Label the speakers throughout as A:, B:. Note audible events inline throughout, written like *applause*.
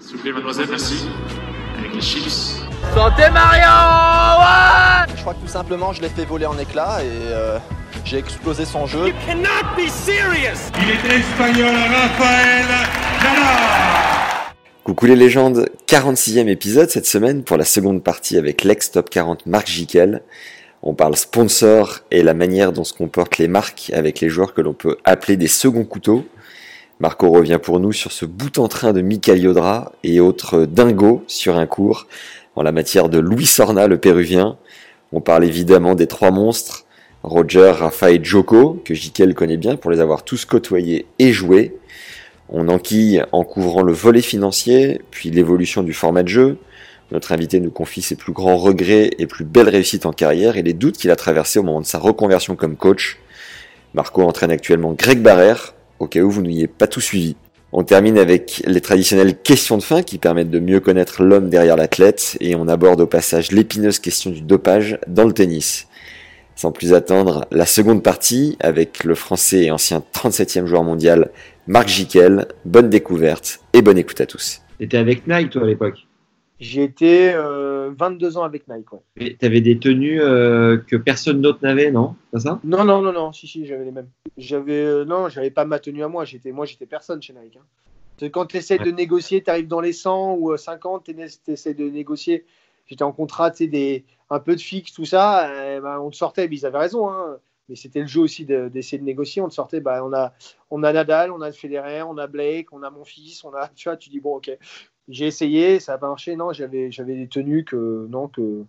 A: S'il vous plaît, mademoiselle, merci. Avec les chips.
B: Santé Mario ouais
C: Je crois que tout simplement, je l'ai fait voler en éclats et euh, j'ai explosé son jeu.
B: cannot be serious
D: Il est espagnol, Rafael Nadal
E: Coucou les légendes, 46e épisode cette semaine pour la seconde partie avec l'ex-top 40 Marc Jiquel. On parle sponsor et la manière dont se comportent les marques avec les joueurs que l'on peut appeler des seconds couteaux. Marco revient pour nous sur ce bout en train de Michael Yodra et autres dingos sur un cours en la matière de Louis Sorna, le péruvien. On parle évidemment des trois monstres, Roger, Rafa et Joko, que Jiquel connaît bien pour les avoir tous côtoyés et joués. On enquille en couvrant le volet financier, puis l'évolution du format de jeu. Notre invité nous confie ses plus grands regrets et plus belles réussites en carrière et les doutes qu'il a traversés au moment de sa reconversion comme coach. Marco entraîne actuellement Greg Barrère, au cas où vous n'ayez pas tout suivi. On termine avec les traditionnelles questions de fin qui permettent de mieux connaître l'homme derrière l'athlète et on aborde au passage l'épineuse question du dopage dans le tennis. Sans plus attendre, la seconde partie avec le français et ancien 37e joueur mondial Marc Jiquel. Bonne découverte et bonne écoute à tous.
F: T'étais avec Nike, toi, à l'époque
G: J'ai été euh, 22 ans avec Nike. Ouais.
F: Et T'avais des tenues euh, que personne d'autre n'avait, non? C'est ça?
G: Non, non, non, non, si, si, j'avais les mêmes. J'avais, euh, non, j'avais pas ma tenue à moi. J'étais, moi, j'étais personne chez Nike. hein. Quand tu essaies de négocier, tu arrives dans les 100 ou euh, 50, tu essaies de négocier. J'étais en contrat, tu sais, des, un peu de fixe, tout ça. euh, ben, on te sortait, mais ils avaient raison. Hein. Mais c'était le jeu aussi de- d'essayer de, négocier. On te sortait, bah, on, a, on a Nadal, on a Federer, on a Blake, on a mon fils, on a, tu vois, tu dis, bon, ok. J'ai essayé, ça n'a pas marché. Non, j'avais, j'avais des tenues que, non, que,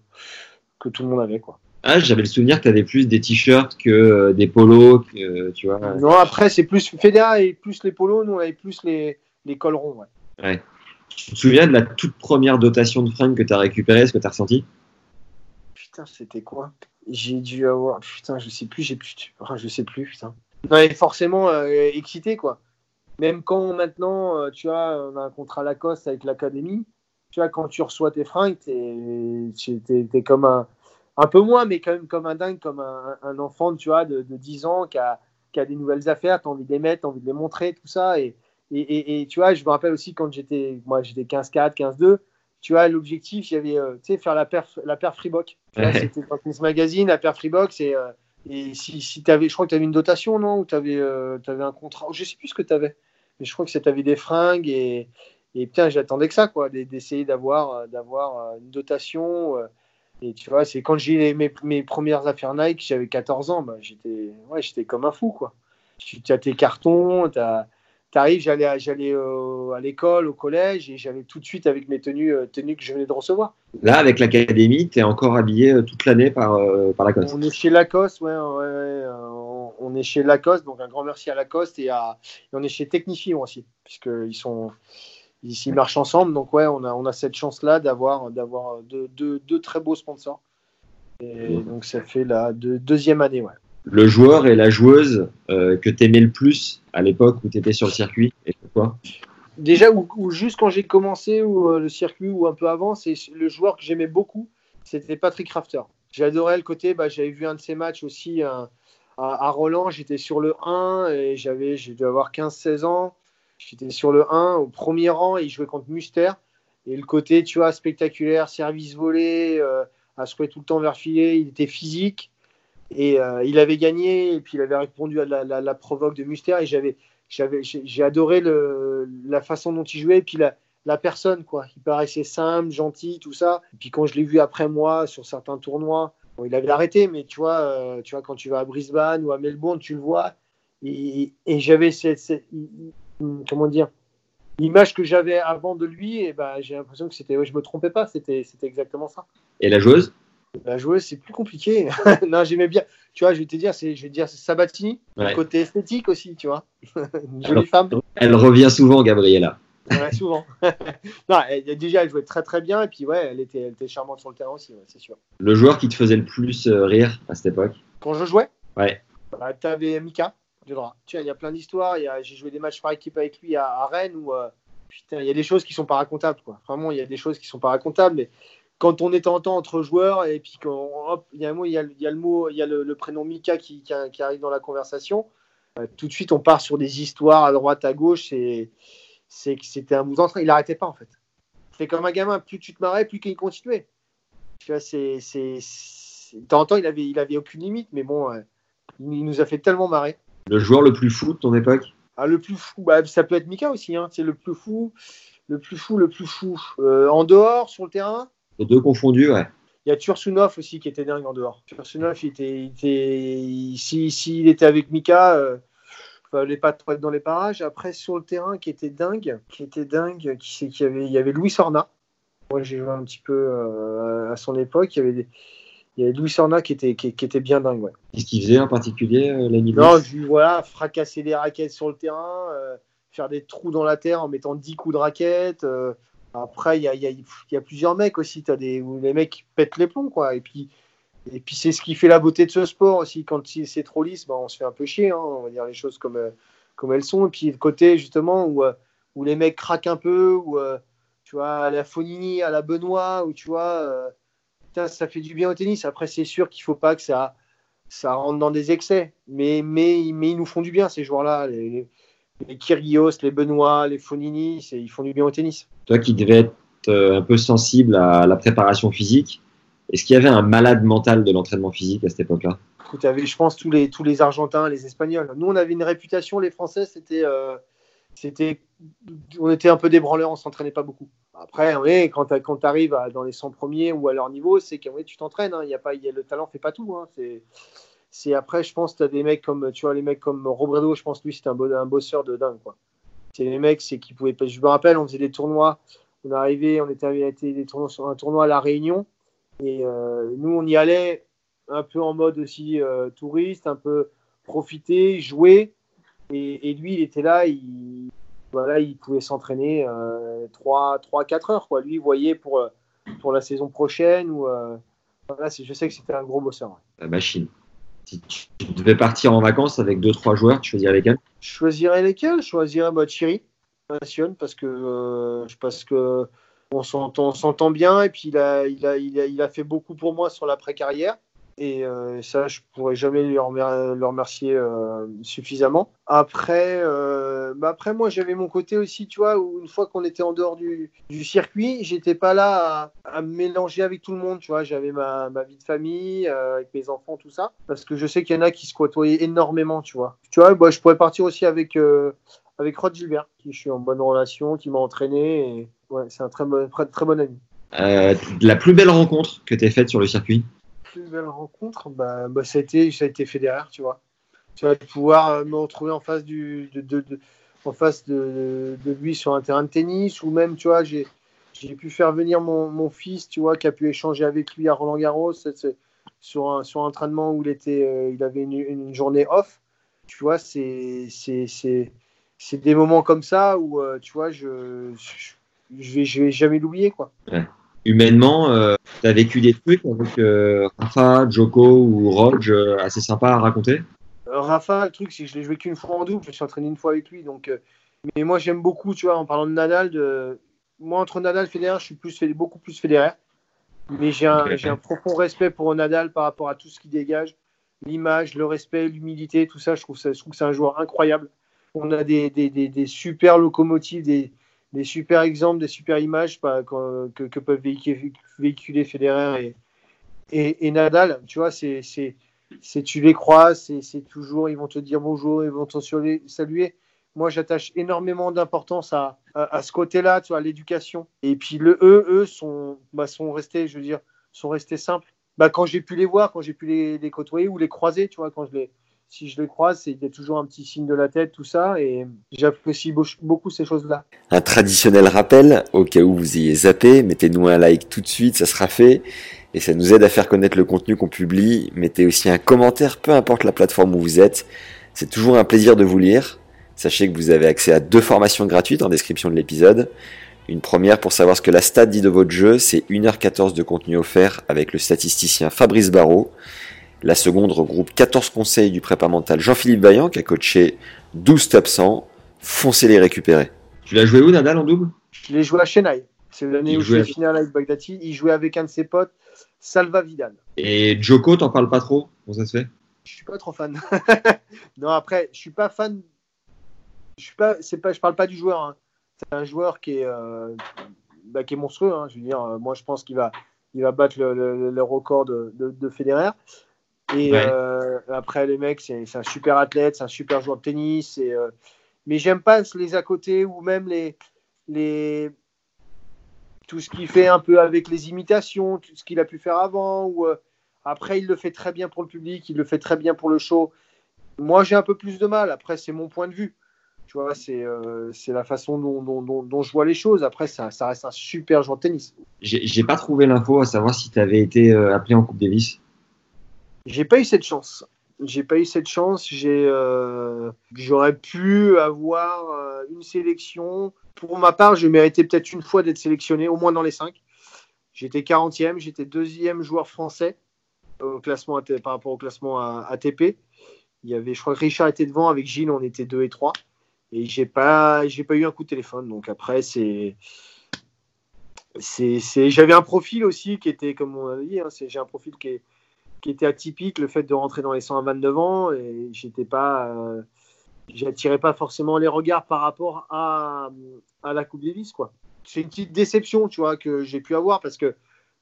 G: que tout le monde avait, quoi.
F: Ah, j'avais le souvenir que t'avais plus des t-shirts que euh, des polos, que, euh, tu vois.
G: Non, après, c'est plus Federer et plus les polos. Nous, on avait plus les, les cols ronds. Ouais.
F: Tu te souviens de la toute première dotation de fringues que t'as récupérée, ce que t'as ressenti?
G: Putain, c'était quoi? J'ai dû avoir. Putain, je sais plus, j'ai plus. Je sais plus, putain. Non, mais forcément euh, excité, quoi. Même quand maintenant, euh, tu vois, on a un contrat Lacoste avec l'académie, tu vois, quand tu reçois tes fringues, t'es comme un. Un peu moins, mais quand même comme un dingue, comme un, un enfant, tu vois, de, de 10 ans qui a, qui a des nouvelles affaires, tu as envie de les mettre, tu as envie de les montrer, tout ça. Et, et, et, et tu vois, je me rappelle aussi quand j'étais, moi j'étais 15-4, 15-2, tu vois, l'objectif, j'avais, euh, tu sais, faire la perf, la perf Freebox. C'était dans Tennis Magazine, la perf Freebox. Et, euh, et si, si tu avais, je crois que tu avais une dotation, non Ou tu avais, un contrat Je sais plus ce que tu avais. Mais je crois que tu avais des fringues. Et, et putain, j'attendais que ça, quoi, d'e- d'essayer d'avoir, euh, d'avoir euh, une dotation. euh, et tu vois, c'est quand j'ai eu mes, mes premières affaires Nike, j'avais 14 ans, bah, j'étais, ouais, j'étais comme un fou, quoi. Tu as tes cartons, tu arrives, j'allais, à- j'allais euh, à l'école, au collège, et j'allais tout de suite avec mes tenues, euh, tenues que je venais de recevoir.
F: Là, avec l'académie, t'es encore habillé toute l'année par, euh, par Lacoste.
G: On est chez Lacoste, ouais, ouais, ouais, on, est chez Lacoste, donc un grand merci à Lacoste et, à, et on est chez Technifion aussi, puisqu'ils sont ils, ils marchent ensemble. Donc ouais, on a, on a cette chance-là d'avoir, d'avoir deux, deux, deux très beaux sponsors. Et donc ça fait la deux- deuxième année, ouais.
F: Le joueur et la joueuse euh, que t'aimais le plus à l'époque où t'étais sur le circuit, et pourquoi
G: Déjà, ou, ou juste quand j'ai commencé ou euh, le circuit ou un peu avant, c'est le joueur que j'aimais beaucoup, c'était Patrick Rafter. J'adorais le côté, bah, j'avais vu un de ses matchs aussi à, Roland, j'étais sur le 1 et j'avais, j'ai dû avoir 15-16 ans. J'étais sur le 1 au premier rang et il jouait contre Muster. Et le côté, tu vois, spectaculaire, service volé, euh, à se tout le temps vers le filet, il était physique. Et euh, il avait gagné, et puis il avait répondu à la, provoque de Muster. Et j'avais, j'avais, j'ai adoré la façon dont il jouait, et puis la, la personne, quoi. Il paraissait simple, gentil, tout ça. Et puis quand je l'ai vu après moi sur certains tournois, bon, il avait arrêté, mais tu vois, euh, tu vois, quand tu vas à Brisbane ou à Melbourne, tu le vois. Et, et j'avais cette, cette- comment dire, l'image que j'avais avant de lui, et ben j'ai l'impression que c'était, ouais, je me trompais pas, c'était, c'était exactement ça.
F: Et la joueuse?
G: La joueuse, c'est plus compliqué. *laughs* non, j'aimais bien. Tu vois, je vais te dire, c'est, je vais te dire, c'est Sabatini.
F: Ouais.
G: Côté esthétique aussi, tu vois. *laughs* Une jolie femme.
F: Elle revient souvent, Gabriella.
G: Ouais, souvent. *laughs* non, elle, déjà, elle jouait très très bien. Et puis, ouais, elle était, elle était charmante sur le terrain aussi, ouais, c'est sûr.
F: Le joueur qui te faisait le plus euh, rire à cette époque
G: Quand je jouais,
F: Ouais.
G: bah, tu avais Mika, du droit. Tu vois, il y a plein d'histoires. J'ai joué des matchs par équipe avec lui à, à Rennes où, euh, putain, il y a des choses qui sont pas racontables, quoi. Vraiment, il y a des choses qui sont pas racontables. Mais quand on est en temps entre joueurs et puis quand hop, il y a un mot, il y a, le- il y a le mot, il y a le, le prénom Mika qui, qui, qui arrive dans la conversation. euh, tout de suite, on part sur des histoires à droite, à gauche. Et c'est que c'était un bout d'entrain. Il arrêtait pas, en fait. C'est comme un gamin. Plus tu te marrais, plus qu'il continuait. Tu vois, c'est, de temps en temps, il avait, il avait aucune limite, mais bon, euh, il, nous a fait tellement marrer.
F: Le joueur le plus fou de ton époque?
G: Ah, le plus fou, bah, ça peut être Mika aussi. Hein. C'est le plus fou, le plus fou, le plus fou. Euh, en dehors, sur le terrain,
F: Les deux confondus, ouais.
G: il y a Tursunov aussi qui était dingue en dehors. Tursunov, il était, il était, si, s'il était avec Mika, euh, fallait pas trop être dans les parages. Après, sur le terrain, qui était dingue, qui était dingue, qui c'est qu'il y avait, il y avait Louis Sorna. Moi, j'ai joué un petit peu euh, à son époque. Il y avait, des- il y avait Louis Sorna qui était, qui, qui était bien dingue, ouais.
F: Qu'est-ce qu'il faisait en particulier, euh, Lenny
G: Non, je voilà, fracasser des raquettes sur le terrain, euh, faire des trous dans la terre en mettant 10 coups de raquette. euh. après, il y a, y a plusieurs mecs aussi, as des, où les mecs pètent les plombs, quoi. Et puis, et puis c'est ce qui fait la beauté de ce sport aussi. Quand c'est trop lisse, ben, on se fait un peu chier, hein, on va dire les choses comme, euh, comme elles sont. Et puis, le côté, justement, où, euh, les mecs craquent un peu, où, euh, tu vois, à la Fonini, à la Benoît, où tu vois, ça fait du bien au tennis. Après, c'est sûr qu'il faut pas que ça rentre dans des excès. Mais, ils nous font du bien, ces joueurs-là. Les, les, les Benoît, les Fonini, ils font du bien au tennis.
F: Toi qui devais être un peu sensible à la préparation physique, est-ce qu'il y avait un malade mental de l'entraînement physique à cette époque-là?
G: Je pense, tous les, tous les Argentins, les Espagnols. Nous, on avait une réputation, les Français, c'était. euh, on était un peu des branleurs, on s'entraînait pas beaucoup. Après, quand tu arrives dans les 100 premiers ou à leur niveau, c'est que tu t'entraînes. hein. Y a pas, y a, le talent fait pas tout. hein. C'est, après, je pense, tu as des mecs comme, tu vois, les mecs comme Robredo, je pense, lui, c'était un, bo- un bosseur de dingue. C'est les mecs, c'est qu'ils pouvaient pas. Je me rappelle, on faisait des tournois. On arrivait, on était invité des tournois sur un tournoi à La Réunion. Et euh, nous, on y allait un peu en mode aussi euh, touriste, un peu profiter, jouer. Et, et lui, il était là, il, voilà, il pouvait s'entraîner euh, 3, 3, 4 heures. Quoi. Lui, il voyait pour, euh, pour la saison prochaine. Ou, euh, voilà, je sais que c'était un gros bosseur. ouais.
F: La machine. Si tu tu devais partir en vacances avec deux trois joueurs, tu choisirais lesquels?
G: Je choisirais lesquels? Je choisirais bah, Thierry Passionne parce que euh, parce que on s'entend bien et puis il a, il, a, il, a, il a fait beaucoup pour moi sur l'après-carrière. Et euh, ça, je pourrais jamais lui le remercier euh, suffisamment. Après, euh, bah après, moi, j'avais mon côté aussi, tu vois, où une fois qu'on était en dehors du, du circuit, j'étais pas là à, mélanger avec tout le monde, tu vois. J'avais ma, ma vie de famille, avec mes enfants, tout ça. Parce que je sais qu'il y en a qui se côtoyaient énormément, tu vois. Tu vois, bah, je pourrais partir aussi avec, avec Rod Gilbert, qui je suis en bonne relation, qui m'a entraîné. Ouais, c'est un très bon, très, bon ami.
F: Euh, La plus belle rencontre que tu as faite sur le circuit
G: plus belle rencontre, bah, bah, ça, a été, ça a été Federer, tu vois. Tu vas pouvoir euh, me retrouver en face, du, de, de, de- en face de, de lui sur un terrain de tennis, ou même, tu vois, j'ai, j'ai pu faire venir mon, mon fils, tu vois, qui a pu échanger avec lui à Roland Garros, sur un, sur un entraînement où il, était, euh, il avait une, une journée off. Tu vois, c'est, c'est, c'est, c'est des moments comme ça où, euh, tu vois, je, je, je vais, je vais jamais l'oublier, quoi.
F: Humainement, tu as vécu des trucs avec euh, Rafa, Joko ou Rog euh, assez sympas à raconter?
G: Euh, Rafa, le truc, c'est que je l'ai joué qu'une fois en double. Je me suis entraîné une fois avec lui. Donc, euh, mais moi, j'aime beaucoup, tu vois, en parlant de Nadal, de... moi, entre Nadal et Federer, je suis plus, beaucoup plus Federer. Mais j'ai un, profond respect pour Nadal par rapport à tout ce qu'il dégage. L'image, le respect, l'humilité, tout ça, je trouve, ça, je trouve que c'est un joueur incroyable. On a des, des, des, des super locomotives, des, des super exemples, des super images bah, que, peuvent véhiculer, véhiculer Federer et, et, Nadal. Tu vois, c'est, c'est, tu les croises, c'est, c'est toujours, ils vont te dire bonjour, ils vont te saluer. saluer. Moi, j'attache énormément d'importance à, à, à ce côté-là, tu vois, à l'éducation. Et puis le eux, eux sont, bah, sont restés, je veux dire, sont restés simples. Bah, quand j'ai pu les voir, quand j'ai pu les, les côtoyer ou les croiser, tu vois, quand je les, si je les croise, il y a toujours un petit signe de la tête, tout ça, et j'apprécie beaucoup ces choses-là.
E: Un traditionnel rappel, au cas où vous ayez zappé, mettez-nous un like tout de suite, ça sera fait, et ça nous aide à faire connaître le contenu qu'on publie. Mettez aussi un commentaire, peu importe la plateforme où vous êtes. C'est toujours un plaisir de vous lire. Sachez que vous avez accès à deux formations gratuites en description de l'épisode. Une première pour savoir ce que la stat dit de votre jeu, c'est 1h14 de contenu offert avec le statisticien Fabrice Barrault. La seconde regroupe 14 conseils du prépa mental Jean-Philippe Vaillant qui a coaché 12 top 100. Foncez les récupérer.
F: Tu l'as joué où Nadal en double?
G: Je l'ai joué à Chennai. C'est l'année où je fais finale avec Bagdati. Il jouait avec un de ses potes, Salva Vidal.
F: Et Joko, t'en parles pas trop? Comment ça se fait?
G: Je suis pas trop fan. *laughs* non, après, je suis pas fan. Je suis pas. C'est pas. Je parle pas du joueur. Hein. C'est un joueur qui est, euh, bah, qui est monstrueux. Hein. Je veux dire, moi, je pense qu'il va, il va battre le, le, record de, de, de Federer. Et euh, après, les mecs, c'est un super athlète, c'est un super joueur de tennis. Et, euh, mais j'aime pas les à côté ou même les, les, tout ce qu'il fait un peu avec les imitations, tout ce qu'il a pu faire avant. Ou, euh, après, il le fait très bien pour le public, il le fait très bien pour le show. Moi, j'ai un peu plus de mal. Après, c'est mon point de vue. Tu vois, c'est la façon dont, dont, dont, je vois les choses. Après, ça, ça reste un super joueur de tennis.
F: J'ai pas trouvé l'info à savoir si tu avais été appelé en Coupe Davis.
G: J'ai pas eu cette chance. J'ai pas eu cette chance. Euh, j'aurais pu avoir euh, une sélection. Pour ma part, je méritais peut-être une fois d'être sélectionné, au moins dans les cinq. J'étais 40e, j'étais deuxième joueur français au classement par rapport au classement ATP. Il y avait, je crois que Richard était devant, avec Gilles, on était 2 et 3. Et j'ai pas, pas eu un coup de téléphone. Donc après, j'avais un profil aussi qui était, comme on a dit, hein, j'ai un profil qui est, qui était atypique, le fait de rentrer dans les 129 ans, et j'étais pas, euh, j'attirais pas forcément les regards par rapport à, à la Coupe Davis, quoi. C'est une petite déception, tu vois, que j'ai pu avoir parce que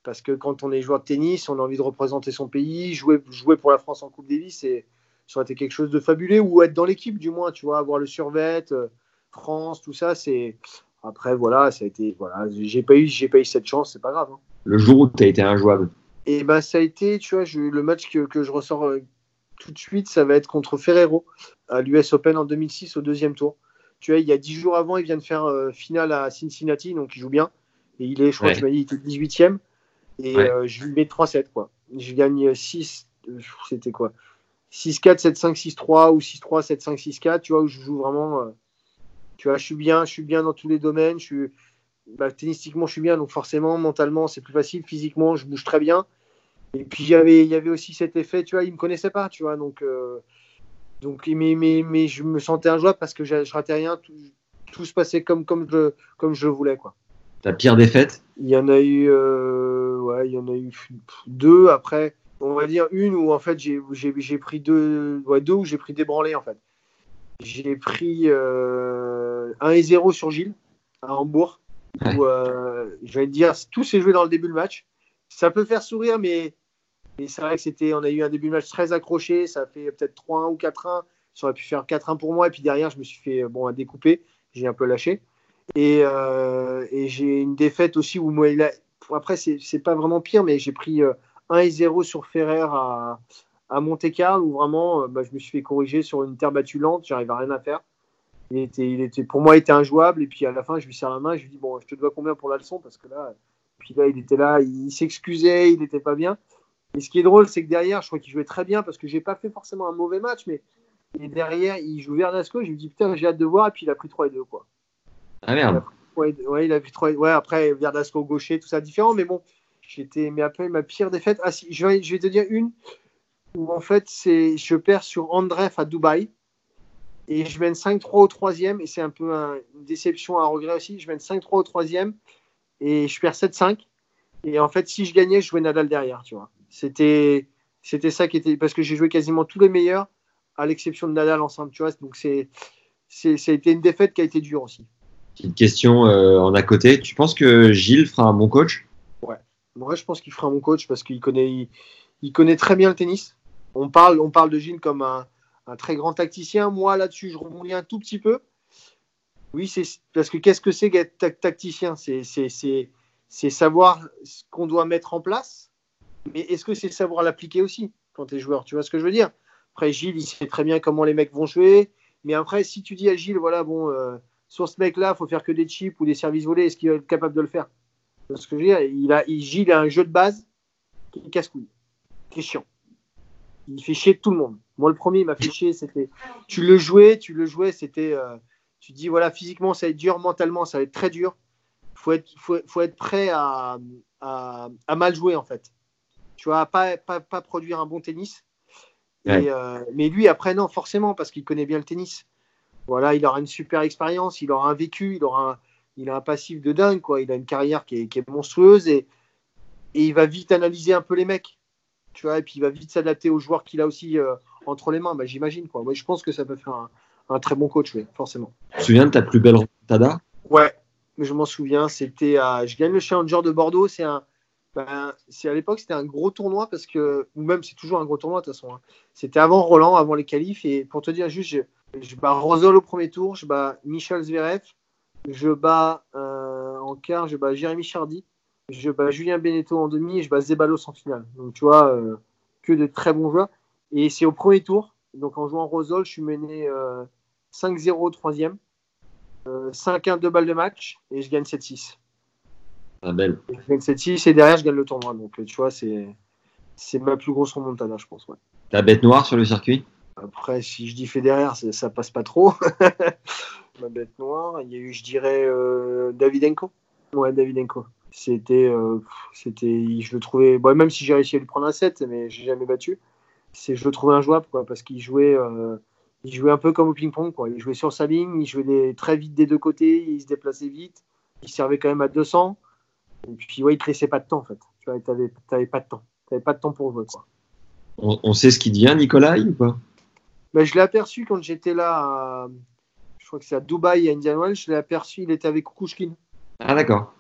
G: parce que quand on est joueur de tennis, on a envie de représenter son pays, jouer, jouer pour la France en Coupe Davis, et ça aurait été quelque chose de fabuleux, ou être dans l'équipe du moins, tu vois, avoir le survêt, euh, France, tout ça, c'est après voilà, ça a été voilà, j'ai pas eu j'ai pas eu cette chance, c'est pas grave. Hein.
F: Le jour où tu as été injouable,
G: et ben ça a été, tu vois, le match que, que je ressors euh, tout de suite, ça va être contre Ferrero à l'US Open en 2006 au deuxième tour. Tu vois, il y a dix jours avant, il vient de faire euh, finale à Cincinnati, donc il joue bien. Et il est, je crois que tu m'as dit, il était 18e. Et euh, je lui mets 3-7, quoi. Je gagne 6, c'était quoi? 6-4, 7-5, 6-3 ou 6-3, 7-5, 6-4, tu vois, où je joue vraiment. tu vois, je suis bien, je suis bien dans tous les domaines. Je suis, bah, tennistiquement, je suis bien, donc forcément, mentalement, c'est plus facile. Physiquement, je bouge très bien. Et puis il y avait, il y avait aussi cet effet, tu vois, il me connaissait pas, tu vois, donc, euh, donc mais, mais, mais je me sentais injouable parce que je, je ratais rien, tout, tout, se passait comme, comme, je, comme je voulais, quoi.
F: Ta pire défaite
G: Il y en a eu, euh, ouais, il y en a eu deux. Après, on va dire une où en fait j'ai, j'ai, pris deux, ouais, deux où j'ai pris des branlés en fait. J'ai pris euh, 1 et 0 sur Gilles à Hambourg. Où, euh, je vais te dire, tout s'est joué dans le début du match ça peut faire sourire, mais, c'est vrai que c'était, on a eu un début de match très accroché. Ça a fait peut-être 3-1 ou 4-1. Ça aurait pu faire 4-1 pour moi. Et puis derrière, je me suis fait bon, découper. J'ai un peu lâché. Et, euh, et j'ai une défaite aussi où moi, a, après, c'est, pas vraiment pire, mais j'ai pris 1 0 sur Ferrer à, à Monte-Carlo où vraiment, euh, bah, je me suis fait corriger sur une terre battue lente. J'arrive à rien à faire. Il était, pour moi, il était injouable. Et puis à la fin, je lui serre la main. Je lui dis Bon, je te dois combien pour la leçon? Parce que là, puis là, il était là, il s'excusait, il n'était pas bien. Et ce qui est drôle, c'est que derrière, je crois qu'il jouait très bien parce que j'ai pas fait forcément un mauvais match, mais derrière, il joue Verdasco. Je lui dis putain, j'ai hâte de voir. Et puis il a pris 3 et 2. Quoi.
F: Ah merde.
G: Ouais, il a pris 3 et 2. Ouais, après, Verdasco gaucher, tout ça différent. Mais bon, j'étais. Mais après, ma pire défaite. Ah si, je vais, je vais te dire une où en fait, c'est je perds sur Andref à Dubaï. Et je mène 5-3 au troisième. Et c'est un peu une déception, un regret aussi. Je mène 5-3 au troisième et je perds 7-5. Et en fait, si je gagnais, je jouais Nadal derrière, tu vois. C'était, c'était ça qui était. Parce que j'ai joué quasiment tous les meilleurs, à l'exception de Nadal ensemble, tu vois. Donc, c'est, c'est, ça a été une défaite qui a été dure aussi.
F: Petite question euh, en à côté. Tu penses que Gilles fera un bon coach?
G: Ouais. Moi, je pense qu'il fera un bon coach parce qu'il connaît, il, connaît très bien le tennis. On parle, on parle de Gilles comme un, un très grand tacticien. Moi, là-dessus, je rebondis un tout petit peu. Oui, c'est parce que qu'est-ce que c'est qu'être tacticien? C'est savoir ce qu'on doit mettre en place, mais est-ce que c'est savoir l'appliquer aussi quand tu es joueur? Tu vois ce que je veux dire? Après, Gilles, il sait très bien comment les mecs vont jouer. Mais après, si tu dis à Gilles, voilà, bon, euh, sur ce mec-là, faut faire que des chips ou des services volés, est-ce qu'il est capable de le faire? Parce que je veux dire, il a, il, Gilles a un jeu de base qui est casse-couille, qui est chiant. Il fait chier tout le monde. Moi, le premier, il m'a fait chier. C'était, tu le jouais, tu le jouais, c'était, euh, tu dis, voilà, physiquement, ça va être dur, mentalement, ça va être très dur. Faut être, faut, faut être prêt à, à, à, mal jouer, en fait. Tu vois, pas, pas, pas produire un bon tennis.
F: Ouais.
G: Et, euh, mais lui, après, non, forcément, parce qu'il connaît bien le tennis. Voilà, il aura une super expérience, il aura un vécu, il aura un, il a un passif de dingue, quoi. Il a une carrière qui est, qui est monstrueuse et, et il va vite analyser un peu les mecs. Tu vois, et puis il va vite s'adapter aux joueurs qu'il a aussi euh, entre les mains, bah, j'imagine, quoi. Moi, je pense que ça peut faire un, un très bon coach, oui, forcément.
F: Tu te souviens de ta plus belle remontada?
G: Ouais, mais je m'en souviens, c'était à. Je gagne le Challenger de Bordeaux, c'est un. Ben, c'est à l'époque, c'était un gros tournoi parce que, ou même c'est toujours un gros tournoi de toute façon. hein. C'était avant Roland, avant les qualifs. Et pour te dire juste, je, je bats Rosol au premier tour, je bats Michel Zverev, je bats euh, en quart, je bats Jérémy Chardy, je bats Julien Beneteau en demi et je bats Zeballos en finale. Donc tu vois, euh, que de très bons joueurs. Et c'est au premier tour. Donc en jouant Rosol, je suis mené euh, 5-0 au troisième, euh, 5-1 deux balles de match et je gagne 7-6.
F: Ah, belle.
G: Je gagne 7-6 et derrière je gagne le tournoi. Donc euh, tu vois, c'est c'est ma plus grosse remontada, je pense. Ouais.
F: Ta bête noire sur le circuit?
G: Après, si je dis Federer, ça, ça passe pas trop. *laughs* Ma bête noire, il y a eu, je dirais, euh, Davidenko. Ouais, Davidenko. C'était, euh, c'était, je le trouvais, bon, même si j'ai réussi à lui prendre un set, mais j'ai jamais battu. C'est, je le trouvais injouable, quoi, parce qu'il jouait, euh, il jouait un peu comme au ping-pong, quoi. Il jouait sur sa ligne, il jouait des- très vite des deux côtés, il se déplaçait vite, il servait quand même à 200. Et puis, ouais, il te laissait pas de temps, en fait. Tu vois, t'avais, t'avais pas de temps. T'avais pas de temps pour jouer, quoi.
F: on, on sait ce qui devient, Nicolas, ou pas?
G: Ben, je l'ai aperçu quand j'étais là, à- je crois que c'est à Dubaï, à Indian Wells, je l'ai aperçu, il était avec Kukushkin.
F: Ah, d'accord.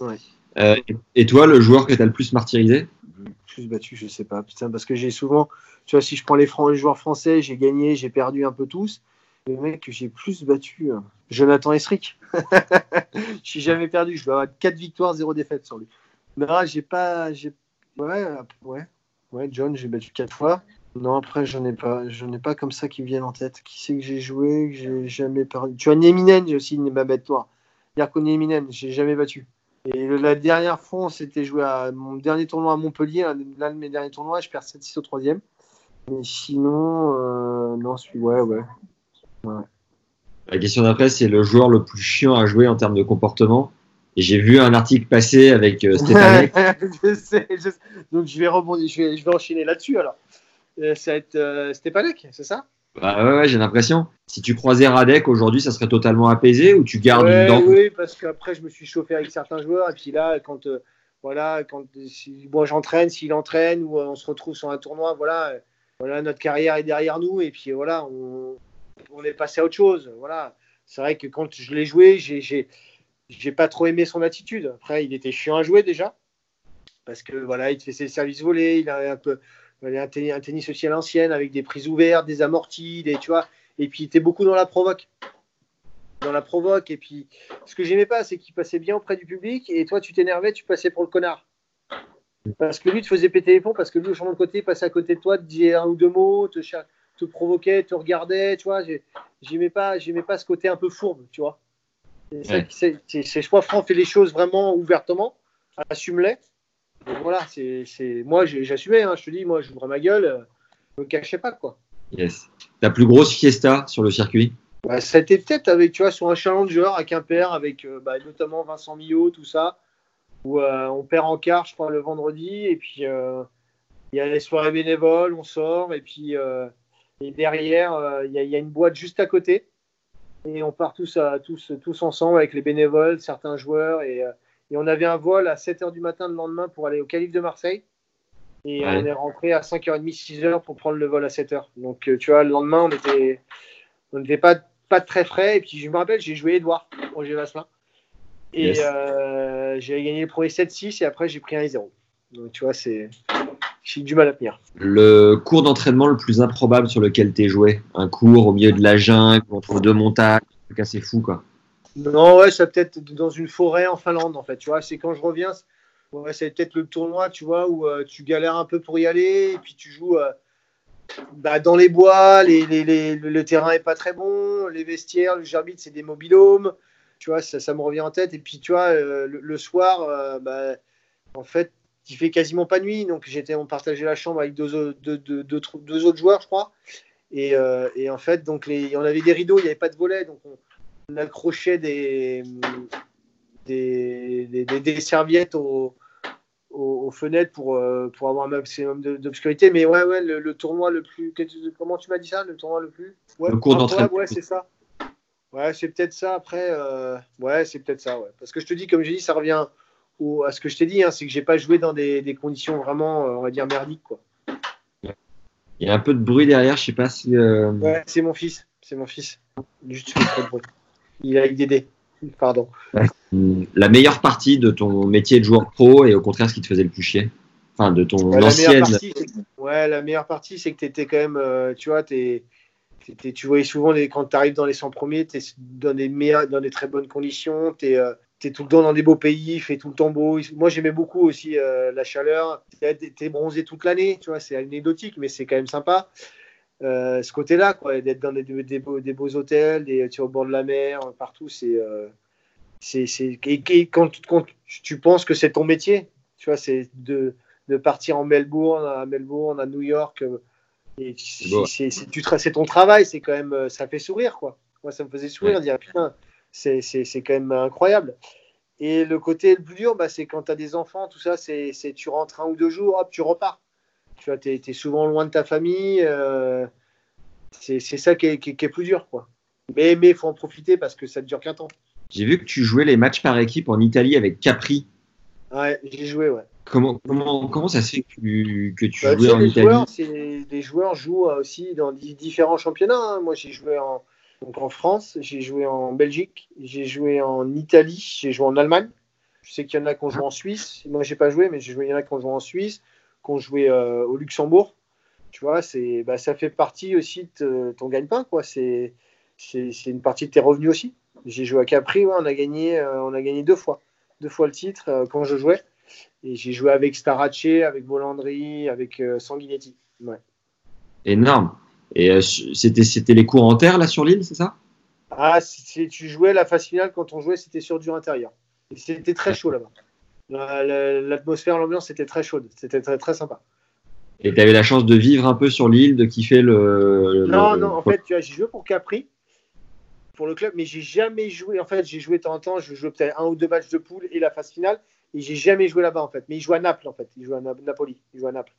G: Ouais.
F: Euh, et- et toi, le joueur que tu as le plus martyrisé?
G: Plus battu, je sais pas, putain, parce que j'ai souvent, tu vois, si je prends les, les joueurs français, j'ai gagné, j'ai perdu un peu tous. Le mec que j'ai plus battu, euh, Jonathan Esric. *laughs* Je suis jamais perdu, je dois avoir 4 victoires, 0 défaite sur lui. Non, j'ai pas, ouais, ouais, ouais, John, j'ai battu 4 fois. Non, après, j'en ai pas, j'en ai pas comme ça qui viennent en tête. Qui c'est que j'ai joué, que j'ai jamais perdu Tu vois, Nieminen, j'ai aussi une ma bête noire. Yarko Nieminen, j'ai jamais battu. Et le- la dernière fois, on s'était joué à mon dernier tournoi à Montpellier, un- l'un de mes derniers tournois, je perds 7-6 au troisième. Mais sinon, euh, non, celui, ouais, ouais.
F: La question d'après, c'est le joueur le plus chiant à jouer en termes de comportement. Et j'ai vu un article passer avec euh, *laughs* Stéphane
G: je sais, je sais. Donc je vais rebondir, je vais, je vais enchaîner là-dessus alors. Euh, ça va être euh, Stepanek, c'est ça?
F: Bah ouais, ouais, j'ai l'impression. Si tu croisais Radek aujourd'hui, ça serait totalement apaisé ou tu gardes
G: Ouais,
F: une dent?
G: Oui, parce qu'après je me suis chauffé avec certains joueurs et puis là, quand euh, voilà, quand si, bon, j'entraîne, s'il entraîne ou euh, on se retrouve sur un tournoi, voilà, euh, voilà, notre carrière est derrière nous et puis voilà, on, on est passé à autre chose. Voilà, c'est vrai que quand je l'ai joué, j'ai, j'ai, j'ai pas trop aimé son attitude. Après, il était chiant à jouer déjà parce que voilà, il te fait ses services volés, il a un peu un tennis, un tennis aussi à l'ancienne avec des prises ouvertes, des amortis, des tu vois, et puis il était beaucoup dans la provoque dans la provoque. Et puis, ce que j'aimais pas, c'est qu'il passait bien auprès du public et toi, tu t'énervais, tu passais pour le connard. Parce que lui te faisait péter les plombs, parce que lui, au changement de côté, il passait à côté de toi, te disait un ou deux mots, te, te provoquait, te regardait, tu vois. J'ai- J'aimais pas, pas ce côté un peu fourbe, tu vois. C'est
F: Ouais.
G: soit Franck fait les choses vraiment ouvertement, assume-les. Voilà, c'est c'est- moi j'assumais, hein, je te dis, moi j'ouvrais ma gueule, je me cachais pas quoi.
F: Yes. Ta plus grosse fiesta sur le circuit?
G: Bah, ça a été peut-être avec, tu vois, sur un challenger à Quimper, avec euh, bah, notamment Vincent Millot, tout ça, où euh, on perd en quart, je crois, le vendredi, et puis euh, il y a les soirées bénévoles, on sort, et puis et derrière, il y, a- il y a une boîte juste à côté, et on part tous, à, tous, tous ensemble avec les bénévoles, certains joueurs, et, et on avait un vol à 7h du matin le lendemain pour aller au Calife de Marseille. Et
F: Ouais.
G: on est rentré à 5h30, 6h pour prendre le vol à 7h. Donc, euh, tu vois, le lendemain, on était, on n'était pas, pas très frais. Et puis, je me rappelle, j'ai joué Edouard, Roger Vasselin. Et
F: Yes.
G: euh, j'ai gagné le premier 7-6 et après, j'ai pris un 0. Donc, tu vois, c'est. J'ai du mal à tenir.
F: Le cours d'entraînement le plus improbable sur lequel tu joué? Un cours au milieu de la jungle, entre deux montagnes, un truc assez fou quoi.
G: Non, ouais, ça peut être dans une forêt en Finlande, en fait. Tu vois, c'est quand je reviens, ouais, c'est peut-être le tournoi, tu vois, où euh, tu galères un peu pour y aller, et puis tu joues, euh, bah, dans les bois, les, les, le terrain est pas très bon, les vestiaires, le gerbitre, c'est des mobilhomes. Tu vois, ça, ça, me revient en tête. Et puis, tu vois, euh, le, soir, bah, en fait, il fait quasiment pas nuit. Donc, j'étais, on partageait la chambre avec deux, deux, deux, autres joueurs, je crois. Et, et, en fait, donc les, on avait des rideaux, il n'y avait pas de volets. Donc, on, on accrochait des, des, des, des serviettes aux, aux, aux, fenêtres pour, euh, pour avoir un maximum d'obscurité. Mais ouais, ouais, le, le, tournoi le plus. Comment tu m'as dit ça Le tournoi le plus? Ouais,
F: le cours d'entraînement.
G: Ouais, c'est ça. Ouais, c'est peut-être ça. Après, euh, ouais, c'est peut-être ça. Ouais. Parce que je te dis, comme j'ai dit, ça revient au, à ce que je t'ai dit. Hein, c'est que j'ai pas joué dans des, des conditions vraiment, euh, on va dire, merdiques. Quoi.
F: Il y a un peu de bruit derrière, je sais pas si. Euh...
G: Ouais, c'est mon fils. C'est mon fils. Juste de bruit. Il avec Dédé. Pardon. *laughs*
F: La meilleure partie de ton métier de joueur pro et au contraire ce qui te faisait le plus chier Enfin, de ton
G: ouais,
F: ancienne.
G: La partie, ouais, la meilleure partie, c'est que tu étais quand même. Euh, tu vois, tu voyais souvent les, quand tu arrives dans les 100 premiers, tu es dans des, meilleures, dans des très bonnes conditions. Tu es, euh, es, tout le temps dans des beaux pays, il fait tout le temps beau. Moi, j'aimais beaucoup aussi euh, la chaleur. Tu es, bronzé toute l'année, tu vois, c'est anecdotique, mais c'est quand même sympa. Euh, ce côté-là, quoi, d'être dans des, des, beaux, des, beaux, hôtels, des, tu es au bord de la mer, partout, c'est. Euh, c'est et, et quand, quand, tu penses que c'est ton métier, tu vois, c'est de, de, partir en Melbourne, à Melbourne, à New York, euh, et c'est ton travail, c'est quand même, ça fait sourire, quoi. Moi, ça me faisait sourire, ouais. dire putain, c'est quand même incroyable. Et le côté le plus dur, bah, c'est quand tu as des enfants, tout ça, c'est tu rentres un ou deux jours, hop, tu repars. Tu vois, tu es, es, souvent loin de ta famille. Euh, c'est ça qui est, qui, qui est, plus dur, quoi. Mais il faut en profiter parce que ça ne dure qu'un temps.
F: J'ai vu que tu jouais les matchs par équipe en Italie avec Capri.
G: Ouais, j'ai joué, ouais.
F: Comment, comment, comment ça se fait que tu, que tu
G: bah,
F: jouais en
G: les
F: Italie
G: joueurs, Les joueurs jouent aussi dans différents championnats. Hein. Moi, j'ai joué en, donc en France, j'ai joué en Belgique, j'ai joué en Italie, j'ai joué en Allemagne. Je sais qu'il y en a qui ont joué en Suisse. Moi, j'ai pas joué, mais j'ai joué, il y en a qui ont joué en Suisse, qui ont joué euh, au Luxembourg. Tu vois, c'est, bah, ça fait partie aussi de ton gagne-pain, quoi. C'est, c'est, une partie de tes revenus aussi. J'ai joué à Capri, ouais, on a gagné, euh, on a gagné deux fois, deux fois le titre euh, quand je jouais. Et j'ai joué avec Starace, avec Volandry, avec euh, Sanguinetti. Ouais.
F: Énorme. Et euh, c'était, c'était les cours en terre là sur l'île, c'est ça?
G: Ah, tu jouais la phase finale, quand on jouait, c'était sur dur intérieur. C'était très chaud là-bas. L'atmosphère, l'ambiance, c'était très chaude. C'était très, très sympa.
F: Et tu avais la chance de vivre un peu sur l'île, de kiffer le.
G: Non,
F: le...
G: non, en fait, tu j'ai joué pour Capri, pour le club, mais j'ai jamais joué. En fait, j'ai joué de temps en temps, je jouais peut-être un ou deux matchs de poule et la phase finale, et j'ai jamais joué là-bas, en fait. Mais il joue à Naples, en fait. Il joue à Na Napoli, il joue à Naples.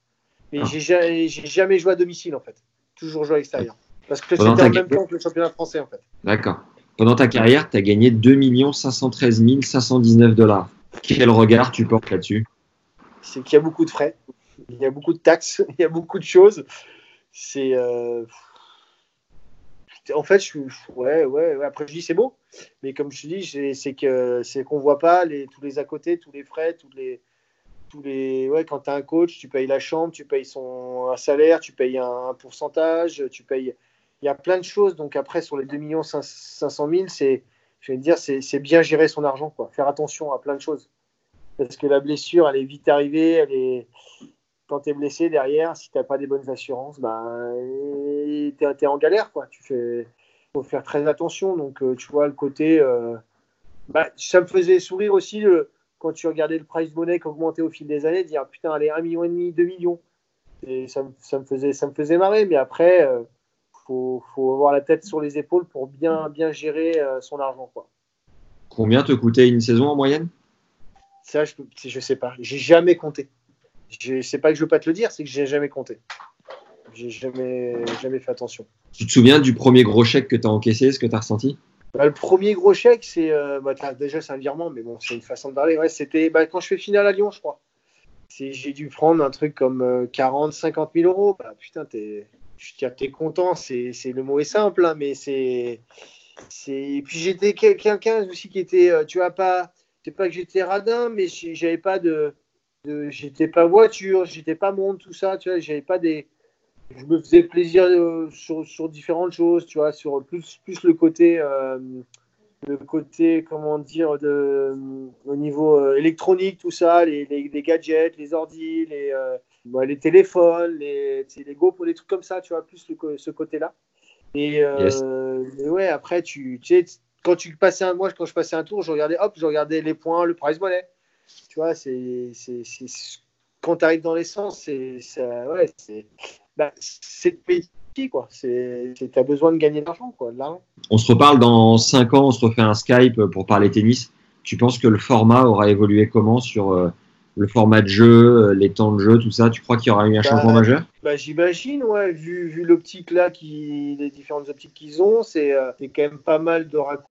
G: Mais ah. j'ai jamais joué à domicile, en fait. Toujours joué à l'extérieur. Parce que c'était en même temps que le championnat français, en fait.
F: D'accord. Pendant ta carrière, tu as gagné 2 513 519 dollars. Quel regard tu portes là-dessus
G: C'est qu'il y a beaucoup de frais, il y a beaucoup de taxes, *laughs* il y a beaucoup de choses. C'est. Euh... En fait, je. Ouais, ouais, ouais. Après, je dis c'est beau, mais comme je te dis, c'est que c'est qu'on voit pas tous les à côté, tous les frais, tous les. Tous les... Ouais, quand tu as un coach, tu payes la chambre, tu payes son un salaire, tu payes un pourcentage, tu payes. Il y a plein de choses. Donc après, sur les 2 500 000, c'est je vais dire, c'est bien gérer son argent, quoi. Faire attention à plein de choses. Parce que la blessure, elle est vite arrivée, elle est... quand tu es blessé derrière, si tu n'as pas des bonnes assurances, bah, tu es, en galère, quoi. Tu fais, faut faire très attention. Donc, euh, tu vois, le côté, euh... bah, ça me faisait sourire aussi le... quand tu regardais le price money augmenter au fil des années, dire putain, allez, 1,5 million, 2 millions. Et ça, ça, me faisait, ça me faisait marrer, mais après. Euh faut, faut avoir la tête sur les épaules pour bien, bien gérer euh, son argent. Quoi.
F: Combien te coûtait une saison en moyenne?
G: Ça, je, je sais pas. J'ai jamais compté. C'est pas que je veux pas te le dire, c'est que j'ai jamais compté. J'ai jamais, jamais fait attention.
F: Tu te souviens du premier gros chèque que tu as encaissé, ce que tu as ressenti?
G: Bah, Le premier gros chèque, c'est euh, bah, déjà c'est un virement, mais bon, c'est une façon de parler. Ouais, C'était bah, quand je fais finale à Lyon, je crois. J'ai dû prendre un truc comme euh, 40, 50 000 euros. Bah, putain, t'es tu es content, c'est le mot est simple, hein, mais c'est. Et puis j'étais quelqu'un aussi qui était, tu vois, pas, c'est pas que j'étais radin, mais j'avais pas de, j'étais pas voiture, j'étais pas monde, tout ça, tu vois, j'avais pas des, je me faisais plaisir euh, sur, différentes choses, tu vois, sur plus, plus le côté, euh, le côté, comment dire, au niveau euh, électronique, tout ça, les, gadgets, les ordis, les, bah, les téléphones, les, les GoPro, des trucs comme ça, tu vois, plus ce côté-là. Et, euh, ouais, après, tu, tu sais, quand tu passais un, moi, quand je passais un tour, je regardais, hop, je regardais les points, le prize money. Tu vois, c'est, quand tu arrives dans l'essence, c'est, ouais, c'est, bah, c'est quoi. C'est, tu as besoin de gagner de l'argent, quoi, de l'argent.
F: On se reparle dans 5 ans, on se refait un Skype pour parler tennis. Tu penses que le format aura évolué comment sur euh, le format de jeu, euh, les temps de jeu, tout ça Tu crois qu'il y aura eu un bah, changement majeur?
G: bah, J'imagine, ouais, vu, vu l'optique là, qui, les différentes optiques qu'ils ont, c'est euh, quand même pas mal de raccourcis.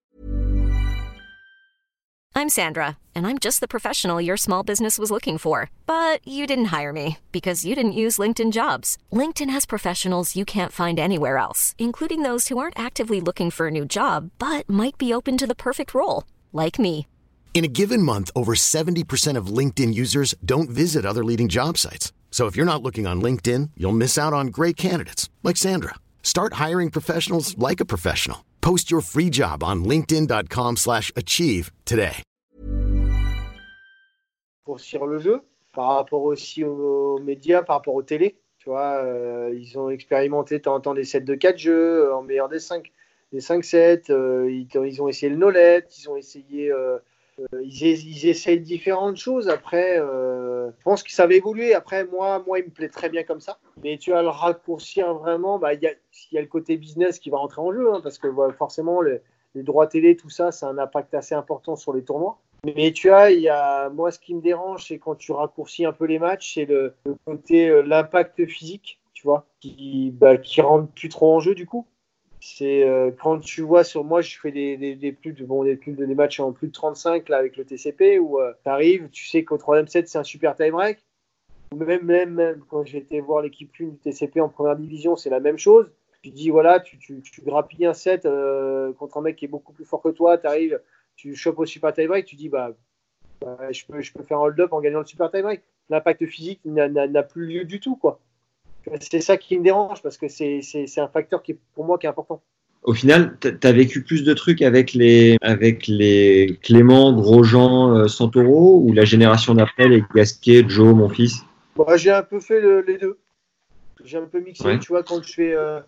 H: I'm Sandra, and I'm just the professional your small business was looking for. But you didn't hire me because you didn't use LinkedIn jobs. LinkedIn has professionals you can't find anywhere else, including those who aren't actively looking for a new job, but might be open to the perfect role, like me.
I: In a given month, over 70% of LinkedIn users don't visit other leading job sites. So if you're not looking on LinkedIn, you'll miss out on great candidates like Sandra. Start hiring professionals like a professional. Post your free job on linkedin.com/achieve today.
G: Pour sur le jeu, par rapport aussi aux médias, par rapport aux télé, tu vois, euh, ils ont expérimenté de temps des sets de 4 jeux euh, en meilleur des 5 des 5 sets, euh, ils, ils, ont essayé le Nolette, ils ont essayé euh, euh, ils, essayent différentes choses. Après, euh, je pense que ça va évoluer. Après, moi, moi, il me plaît très bien comme ça. Mais tu vas le raccourcir vraiment. Bah, il y, a, y, a, le côté business qui va rentrer en jeu, hein, parce que forcément, les, droits télé, tout ça, c'est un impact assez important sur les tournois. Mais tu vois, il y a, moi, ce qui me dérange, c'est quand tu raccourcis un peu les matchs, c'est le, côté, euh, l'impact physique, tu vois, qui, bah, qui rentre plus trop en jeu du coup. C'est euh, quand tu vois sur moi, je fais des, des, plus de bon, des, plus des matchs en plus de 35 là avec le TCP où euh, tu arrives, tu sais qu'au troisième set c'est un super tie break. Même, même, même quand été voir l'équipe 1 du TCP en première division, c'est la même chose. Tu dis voilà, tu, tu, tu grappilles un set euh, contre un mec qui est beaucoup plus fort que toi, tu arrives, tu chopes au super tie break, tu dis bah, bah, je, peux, je peux faire un hold-up en gagnant le super tie break. L'impact physique n'a plus lieu du tout quoi. C'est ça qui me dérange parce que c'est un facteur qui pour moi qui est important.
F: Au final, tu as vécu plus de trucs avec les, avec les Clément, Grosjean, euh, Santoro ou la génération d'après, les Gasquet, Joe, mon fils?
G: J'ai un peu fait les deux. J'ai un peu mixé. Tu vois, quand je fais euh,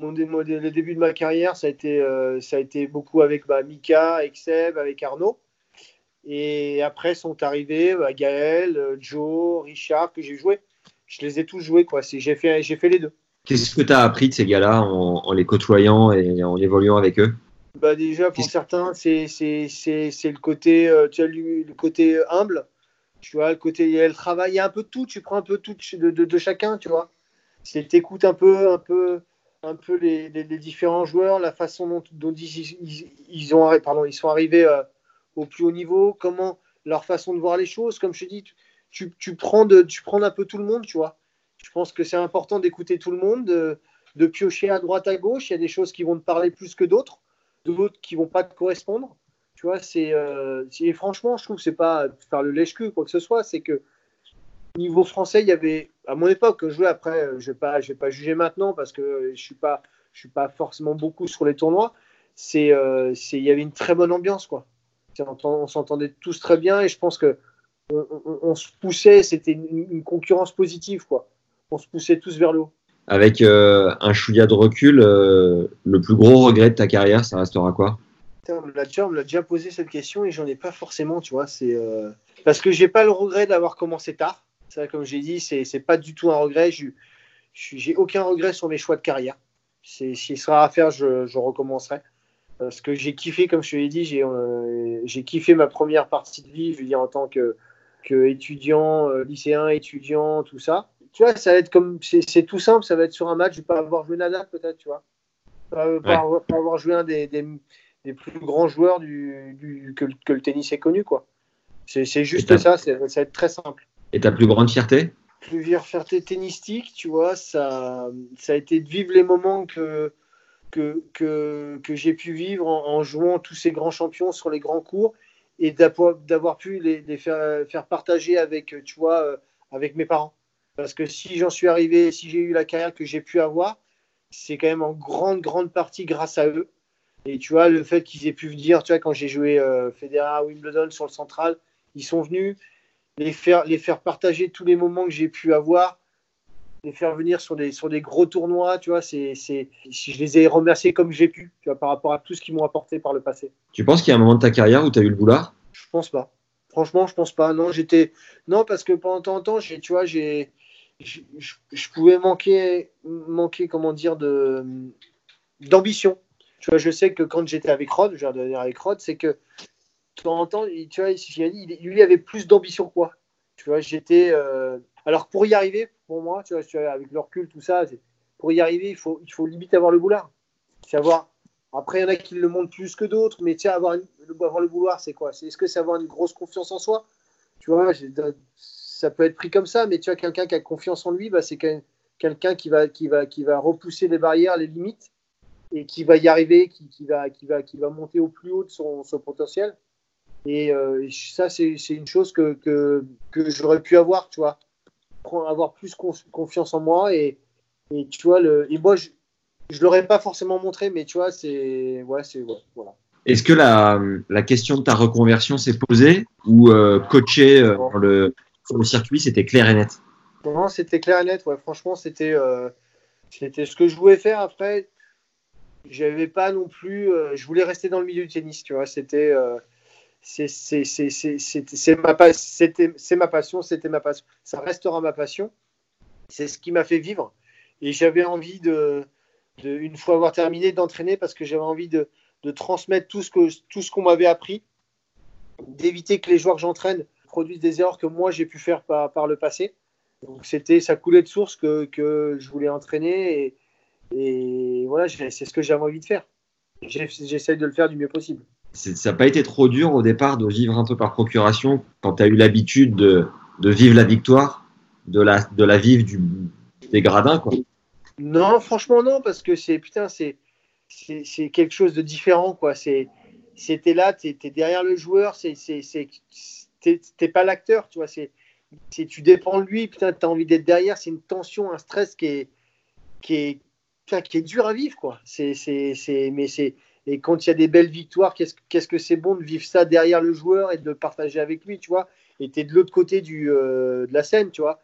G: mon, le début de ma carrière, ça a été, euh, ça a été beaucoup avec bah, Mika, avec Seb, avec Arnaud. Et après sont arrivés bah, Gaël, Joe, Richard, que j'ai joué je les ai tous joués. Quoi. J'ai, fait, j'ai fait les deux.
F: Qu'est-ce que tu as appris de ces gars-là en, les côtoyant et en évoluant avec eux?
G: Bah Déjà, pour certains, c'est, c'est, c'est, le, côté, euh, tu as le, côté humble. Tu vois, le côté, il y a le travail, il y a un peu de tout. Tu prends un peu tout de, de, chacun, tu vois. C'est t'écoutes un peu, un peu, un peu les, les, différents joueurs, la façon dont, dont ils, ils, ont, pardon, ils sont arrivés euh, au plus haut niveau, comment leur façon de voir les choses. Comme je te dis, tu, prends de, tu prends un peu tout le monde, tu vois. Je pense que c'est important d'écouter tout le monde, de, piocher à droite, à gauche. Il y a des choses qui vont te parler plus que d'autres, d'autres qui vont pas te correspondre. Tu vois, c'est euh, franchement, je trouve que c'est pas faire le lèche-cul quoi que ce soit, c'est que niveau français, il y avait à mon époque, je jouais après, je vais pas, vais pas juger maintenant parce que je suis suis pas forcément beaucoup sur les tournois. C'est, euh, il y avait une très bonne ambiance quoi. On s'entendait tous très bien et je pense que on, se poussait, c'était une, concurrence positive, quoi. On se poussait tous vers le haut.
F: Avec euh, un chouïa de recul, euh, le plus gros regret de ta carrière, ça restera quoi?
G: On me l'a déjà, posé cette question et j'en ai pas forcément, tu vois. C'est euh, parce que j'ai pas le regret d'avoir commencé tard. Ça, comme j'ai dit, c'est pas du tout un regret. J'ai aucun regret sur mes choix de carrière. S'il sera à faire, je, je recommencerai. Parce que j'ai kiffé, comme je te l'ai dit, j'ai kiffé ma première partie de vie, je veux dire, en tant que, que étudiant, euh, lycéen, étudiant, tout ça. Tu vois, ça va être comme, c'est tout simple, ça va être sur un match, je vais pas avoir joué Nadal peut-être, tu vois. Pas, avoir, joué un des, des, plus grands joueurs du, du que, que, le tennis est connu, quoi. C'est juste ça, ça va être très simple.
F: Et ta plus grande fierté?
G: Plus grande fierté tennistique, tu vois, ça, ça a été de vivre les moments que, que, que, que j'ai pu vivre en, en, jouant tous ces grands champions sur les grands cours et d'avoir pu les, faire, faire, partager avec, tu vois, euh, avec mes parents. Parce que si j'en suis arrivé, si j'ai eu la carrière que j'ai pu avoir, c'est quand même en grande, grande partie grâce à eux. Et tu vois, le fait qu'ils aient pu venir, tu vois, quand j'ai joué euh, Federer Wimbledon sur le central, ils sont venus les faire, les faire partager tous les moments que j'ai pu avoir. Les faire venir sur des, sur des gros tournois, tu vois, c'est, c'est, je les ai remerciés comme j'ai pu, tu vois, par rapport à tout ce qu'ils m'ont apporté par le passé.
F: Tu penses qu'il y a un moment de ta carrière où tu as eu le boulard?
G: Je pense pas. Franchement, je pense pas. Non, j'étais, non, parce que pendant tant de temps, j'ai, tu vois, j'ai, je, je pouvais manquer, manquer, comment dire, de, d'ambition. Tu vois, je sais que quand j'étais avec Rod, je vais avec Rod, c'est que de temps en temps, tu vois, il, lui avait plus d'ambition que moi. Tu vois, j'étais. Euh, alors pour y arriver, pour moi, tu vois, avec le recul, tout ça, pour y arriver, il faut, il faut limite avoir le boulard. Savoir. Après, il y en a qui le montrent plus que d'autres, mais tiens, avoir, le boulard, c'est quoi? Est-ce que c'est avoir une grosse confiance en soi? Tu vois, ça peut être pris comme ça, mais tu vois, quelqu'un qui a confiance en lui, bah, c'est quelqu'un qui va, qui, va, qui va repousser les barrières, les limites, et qui va y arriver, qui, va, qui, va, qui va monter au plus haut de son, son potentiel. Et euh, ça, c'est une chose que, que, que j'aurais pu avoir, tu vois. Avoir plus confiance en moi. Et, et, tu vois, le, et moi, je ne l'aurais pas forcément montré, mais tu vois, c'est. Ouais, c'est. voilà.
F: Est-ce que la, la, question de ta reconversion s'est posée ou euh, coacher euh, le, sur le circuit, c'était clair et net?
G: Non, c'était clair et net. Ouais, franchement, c'était c'était ce que je voulais faire. Après, j'avais pas non plus. je voulais rester dans le milieu du tennis, tu vois. C'était c'est ma, ma passion, c'était ma passion. Ça restera ma passion. C'est ce qui m'a fait vivre. Et j'avais envie de, de, une fois avoir terminé, d'entraîner parce que j'avais envie de, de, transmettre tout ce qu'on m'avait appris, d'éviter que les joueurs que j'entraîne produisent des erreurs que moi j'ai pu faire par, par le passé. Donc c'était, ça coulait de source que, que je voulais entraîner et, et voilà, c'est ce que j'avais envie de faire. J'essaie de le faire du mieux possible
F: ça n'a pas été trop dur au départ de vivre un peu par procuration quand tu as eu l'habitude de, vivre la victoire, de la, vivre du, des gradins quoi.
G: Non, franchement non, parce que c'est putain, c'est quelque chose de différent quoi. C'était là, tu es, derrière le joueur, c'est t'es pas l'acteur, tu vois. C'est tu dépends de lui, putain, tu as envie d'être derrière, c'est une tension, un stress qui est qui est qui est dur à vivre quoi. Mais c'est et quand il y a des belles victoires, qu'est-ce que c'est bon de vivre ça derrière le joueur et de le partager avec lui, tu vois? Et tu es de l'autre côté du, euh, de la scène, tu vois?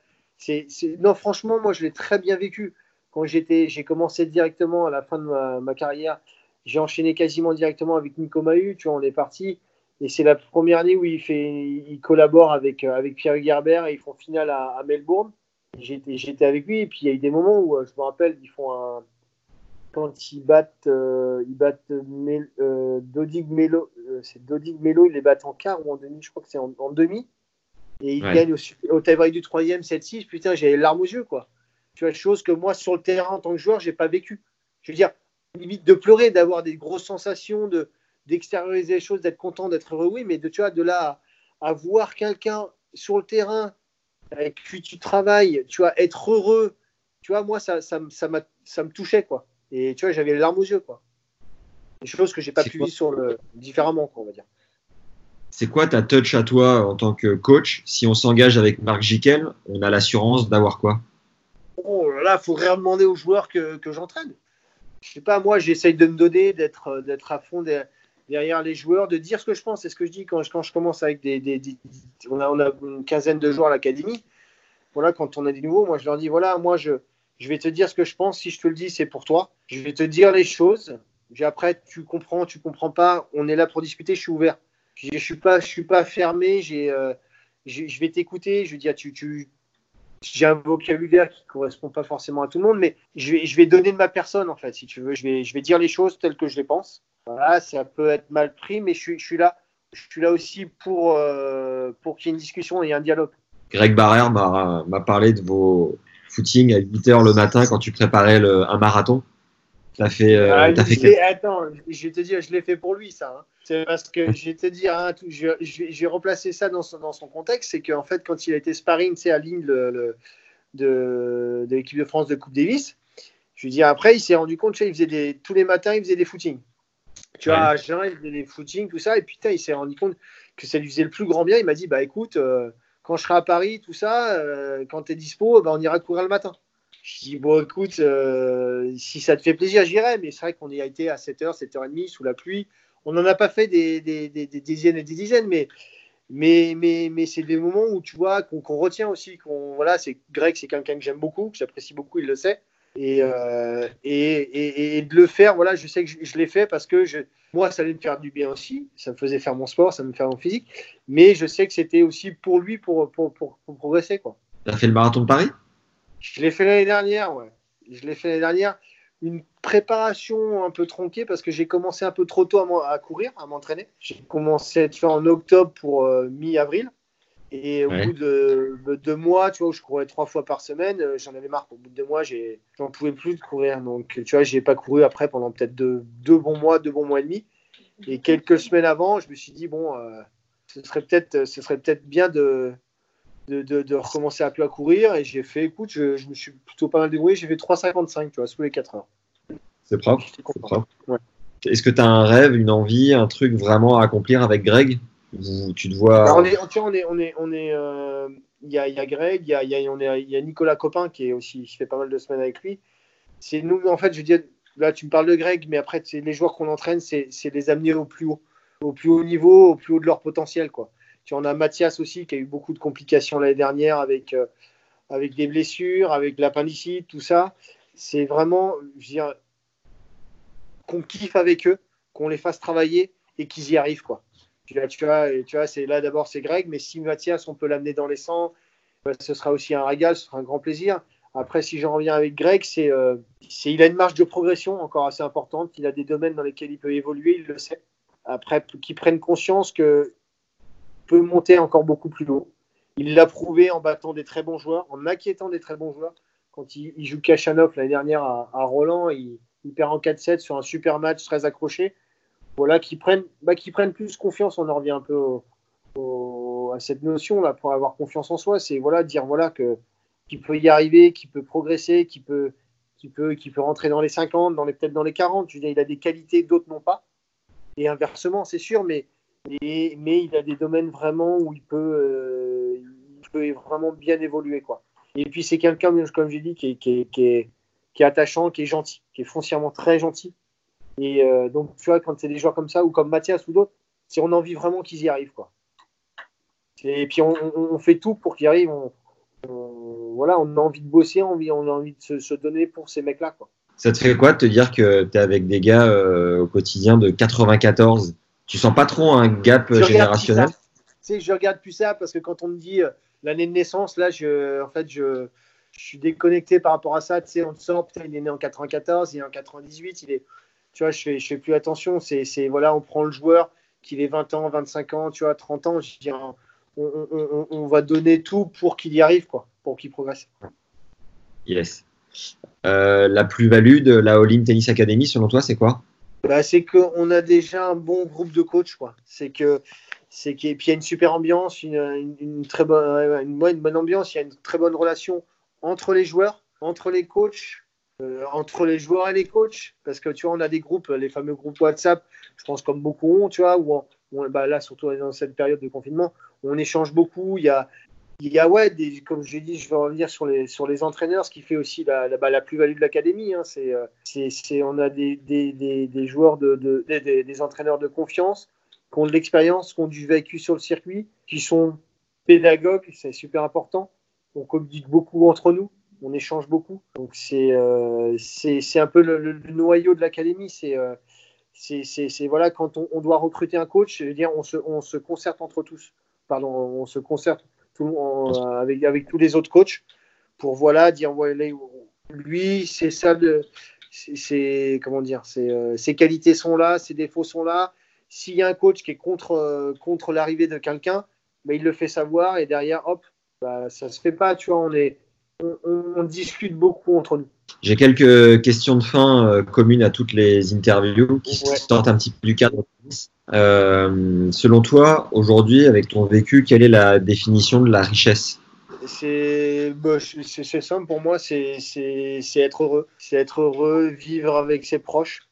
G: Non, franchement, moi, je l'ai très bien vécu. Quand j'ai commencé directement à la fin de ma, carrière, j'ai enchaîné quasiment directement avec Nico Mahu, tu vois, on est parti. Et c'est la première année où il, fait, il collabore avec, euh, avec Pierre Gerber et ils font finale à, à Melbourne. J'étais, j'étais avec lui et puis il y a eu des moments où, euh, je me rappelle, ils font un, quand ils battent, euh, ils battent euh, Dodig Melo, euh, c'est Dodig Melo, ils les battent en quart ou en demi, je crois que c'est en, demi. Et ils gagnent au, au tie-break du troisième 7-6. Putain, j'avais larmes aux yeux, quoi. Tu vois, chose que moi, sur le terrain, en tant que joueur, j'ai pas vécu. Je veux dire, limite de pleurer, d'avoir des grosses sensations, de d'extérioriser les choses, d'être content, d'être heureux, oui, mais de, tu vois, de là à, voir quelqu'un sur le terrain avec qui tu travailles, tu vois, être heureux, tu vois, moi, ça, ça, ça, ça me touchait, quoi. Et tu vois, j'avais les larmes aux yeux, quoi. Des choses que j'ai pas pu vivre sur le différemment, quoi, on va dire.
F: C'est quoi ta touch à toi en tant que coach? Si on s'engage avec Marc Jiquel, on a l'assurance d'avoir quoi?
G: Oh là là, faut rien demander aux joueurs que, que j'entraîne. Je sais pas, moi, j'essaye de me donner, d'être, d'être à fond derrière les joueurs, de dire ce que je pense. C'est ce que je dis quand je, quand je commence avec des. des, on, a, on, a, une quinzaine de joueurs à l'académie. Voilà, quand on a des nouveaux, moi, je leur dis voilà, moi, je, je vais te dire ce que je pense. Si je te le dis, c'est pour toi. Je vais te dire les choses. Après, tu comprends, tu comprends pas. On est là pour discuter. Je suis ouvert. Je, suis pas, je suis pas fermé. J'ai, euh, je vais t'écouter. Je dire, tu, tu, j'ai un vocabulaire qui correspond pas forcément à tout le monde, mais je vais, je vais donner de ma personne en fait, si tu veux. Je vais, je vais dire les choses telles que je les pense. Voilà, ça peut être mal pris, mais je suis, je suis là. Je suis là aussi pour, euh, pour qu'il y ait une discussion et un dialogue.
F: Greg Barrère m'a parlé de vos, footing à 8 heures le matin quand tu préparais le, un marathon T'as fait, euh,
G: ah, as fait Attends, je vais te dire, je l'ai fait pour lui, ça. Hein. C'est parce que je vais te dire, hein, je, je, vais replacer ça dans son, dans son contexte. C'est qu'en fait, quand il a été sparring, c'est à ligne le, de, de l'équipe de France de Coupe Davis, je lui dis après, il s'est rendu compte, tu sais, il faisait des, tous les matins, il faisait des footings. Tu vois, il faisait des footings, tout ça, et putain, il s'est rendu compte que ça lui faisait le plus grand bien. Il m'a dit, bah écoute, euh, quand je serai à Paris, tout ça, euh, quand tu es dispo, ben, on ira courir le matin. Je dis, bon, écoute, euh, si ça te fait plaisir, j'irai. Mais c'est vrai qu'on y a été à 7h, 7h30 sous la pluie. On n'en a pas fait des, dizaines et des dizaines, mais, Mais, mais, mais c'est des moments où tu vois qu'on retient aussi. qu'on voilà, c'est Greg, c'est quelqu'un que j'aime beaucoup, que j'apprécie beaucoup, il le sait. Et, euh, et, et, et, de le faire, voilà, je sais que je, je l'ai fait parce que je, moi, ça allait me faire du bien aussi. Ça me faisait faire mon sport, ça me faire mon physique. Mais je sais que c'était aussi pour lui, pour, pour, pour, pour progresser.
F: Tu as fait le marathon de Paris?
G: Je l'ai fait l'année dernière, ouais. Je l'ai fait l'année dernière. Une préparation un peu tronquée parce que j'ai commencé un peu trop tôt à, à courir, à m'entraîner. J'ai commencé à être fait en octobre pour euh, mi-avril. Et au
F: Ouais.
G: bout de, de deux mois, tu vois, où je courais trois fois par semaine, euh, j'en avais marre. Au bout de deux mois, j'en pouvais plus de courir. Donc, tu vois, j'ai pas couru après pendant peut-être deux, deux bons mois, deux bons mois et demi. Et quelques semaines avant, je me suis dit, bon, euh, ce serait peut-être ce serait peut-être bien de, de, de, de recommencer à courir. Et j'ai fait, écoute, je, je me suis plutôt pas mal débrouillé. J'ai fait 3,55, tu vois, sous les 4 heures.
F: C'est propre.
G: J'étais
F: c'est
G: content.
F: propre.
G: Ouais.
F: Est-ce que tu as un rêve, une envie, un truc vraiment à accomplir avec Greg? Tu te vois.
G: Tu vois, on est, on est, on est, euh, il y a, y a Greg, il y a, y y a Nicolas Copin qui est aussi, qui fait pas mal de semaines avec lui. C'est nous, en fait, je veux là, tu me parles de Greg, mais après, c'est les joueurs qu'on entraîne, c'est, les amener au plus haut, au plus haut niveau, au plus haut de leur potentiel, quoi. Tu vois, on a Mathias aussi qui a eu beaucoup de complications l'année dernière avec, euh, avec des blessures, avec l'appendicite, tout ça. C'est vraiment, je veux dire, qu'on kiffe avec eux, qu'on les fasse travailler et qu'ils y arrivent, quoi. Tu tu vois, et tu c'est là d'abord c'est Greg, mais si Mathias, on peut l'amener dans les 100, bah, ce sera aussi un régal, ce sera un grand plaisir. Après, si j'en reviens avec Greg, c'est, euh, c'est, il a une marge de progression encore assez importante. Il a des domaines dans lesquels il peut évoluer, il le sait. Après, qu'il prenne conscience que peut monter encore beaucoup plus haut. Il l'a prouvé en battant des très bons joueurs, en inquiétant des très bons joueurs. Quand il, joue Kachanov l'année dernière à, Roland, il, il perd en 4-7 sur un super match très accroché voilà, qui prennent, bah, qui prennent plus confiance. On en revient un peu à cette notion là pour avoir confiance en soi. C'est voilà dire voilà que qu'il peut y arriver, qu'il peut progresser, qu'il peut, peut, peut rentrer dans les 50, dans les peut-être dans les 40. Je veux dire, il a des qualités d'autres n'ont pas. Et inversement, c'est sûr, mais mais, il a des domaines vraiment où il peut, euh, il peut vraiment bien évoluer quoi. Et puis c'est quelqu'un, comme j'ai dit, qui qui, qui, est, qui est attachant, qui est gentil, qui est foncièrement très gentil. Et euh, donc, tu vois, quand c'est des joueurs comme ça, ou comme Mathias ou d'autres, c'est on a envie vraiment qu'ils y arrivent. Quoi. Et puis, on, fait tout pour qu'ils y arrivent. On, on- voilà, on a envie de bosser, on a envie, on a envie de se, se donner pour ces mecs-là. Quoi.
F: Ça te fait quoi de te dire que tu es avec des gars euh, au quotidien de 94 Tu sens pas trop un gap
G: Je
F: générationnel?
G: sais, je regarde plus ça parce que quand on me dit euh, l'année de naissance, là, je, en fait, je, je suis déconnecté par rapport à ça. Tu sais, on te sort, putain, il est né en 94, il est en 98, il est. Tu vois, je fais, je fais plus attention. C'est, c'est, voilà, on prend le joueur, qu'il ait 20 ans, 25 ans, tu vois, 30 ans. Je dis, on, on, on, on va donner tout pour qu'il y arrive, quoi, pour qu'il progresse.
F: Yes. Euh, la plus-value de la All-In Tennis Academy, selon toi, c'est quoi?
G: Bah, c'est qu'on a déjà un bon groupe de coachs. Quoi. C'est que, c'est qu'il puis il y a une super ambiance, une, une, une très bonne, ouais, une, bonne, une bonne ambiance, il y a une très bonne relation entre les joueurs, entre les coachs, euh, entre les joueurs et les coachs. Parce que tu vois, on a des groupes, les fameux groupes WhatsApp, je pense comme beaucoup ont, tu vois, où, on, bah, là, surtout dans cette période de confinement, on échange beaucoup. Il y a, il y a ouais, des, comme je l'ai dit, je vais revenir sur les, sur les entraîneurs, ce qui fait aussi la, la, bah, plus-value de l'académie. Hein, c'est, c'est, c'est, on a des, des, des, joueurs, de, de des, des, entraîneurs de confiance qui ont de l'expérience, qui ont du vécu sur le circuit, qui sont pédagogues, c'est super important. On communique beaucoup entre nous, on échange beaucoup. Donc c'est, euh, c'est, un peu le, le, le noyau de l'académie. C'est, euh, c'est, voilà, quand on, on, doit recruter un coach, je veux dire, on se, on se concerte entre tous. Pardon, on se concerte tout, on, avec, avec tous les autres coachs pour voilà dire voilà, lui c'est ça de c'est comment dire c'est euh, ses qualités sont là ses défauts sont là s'il y a un coach qui est contre contre l'arrivée de quelqu'un bah, il le fait savoir et derrière hop bah, ça se fait pas tu vois on est on, discute beaucoup entre nous
F: j'ai quelques questions de fin euh, communes à toutes les interviews qui ouais. sortent un petit peu du cadre euh, selon toi, aujourd'hui, avec ton vécu, quelle est la définition de la richesse?
G: C'est bah, simple pour moi, c'est être heureux. C'est être heureux, vivre avec ses proches.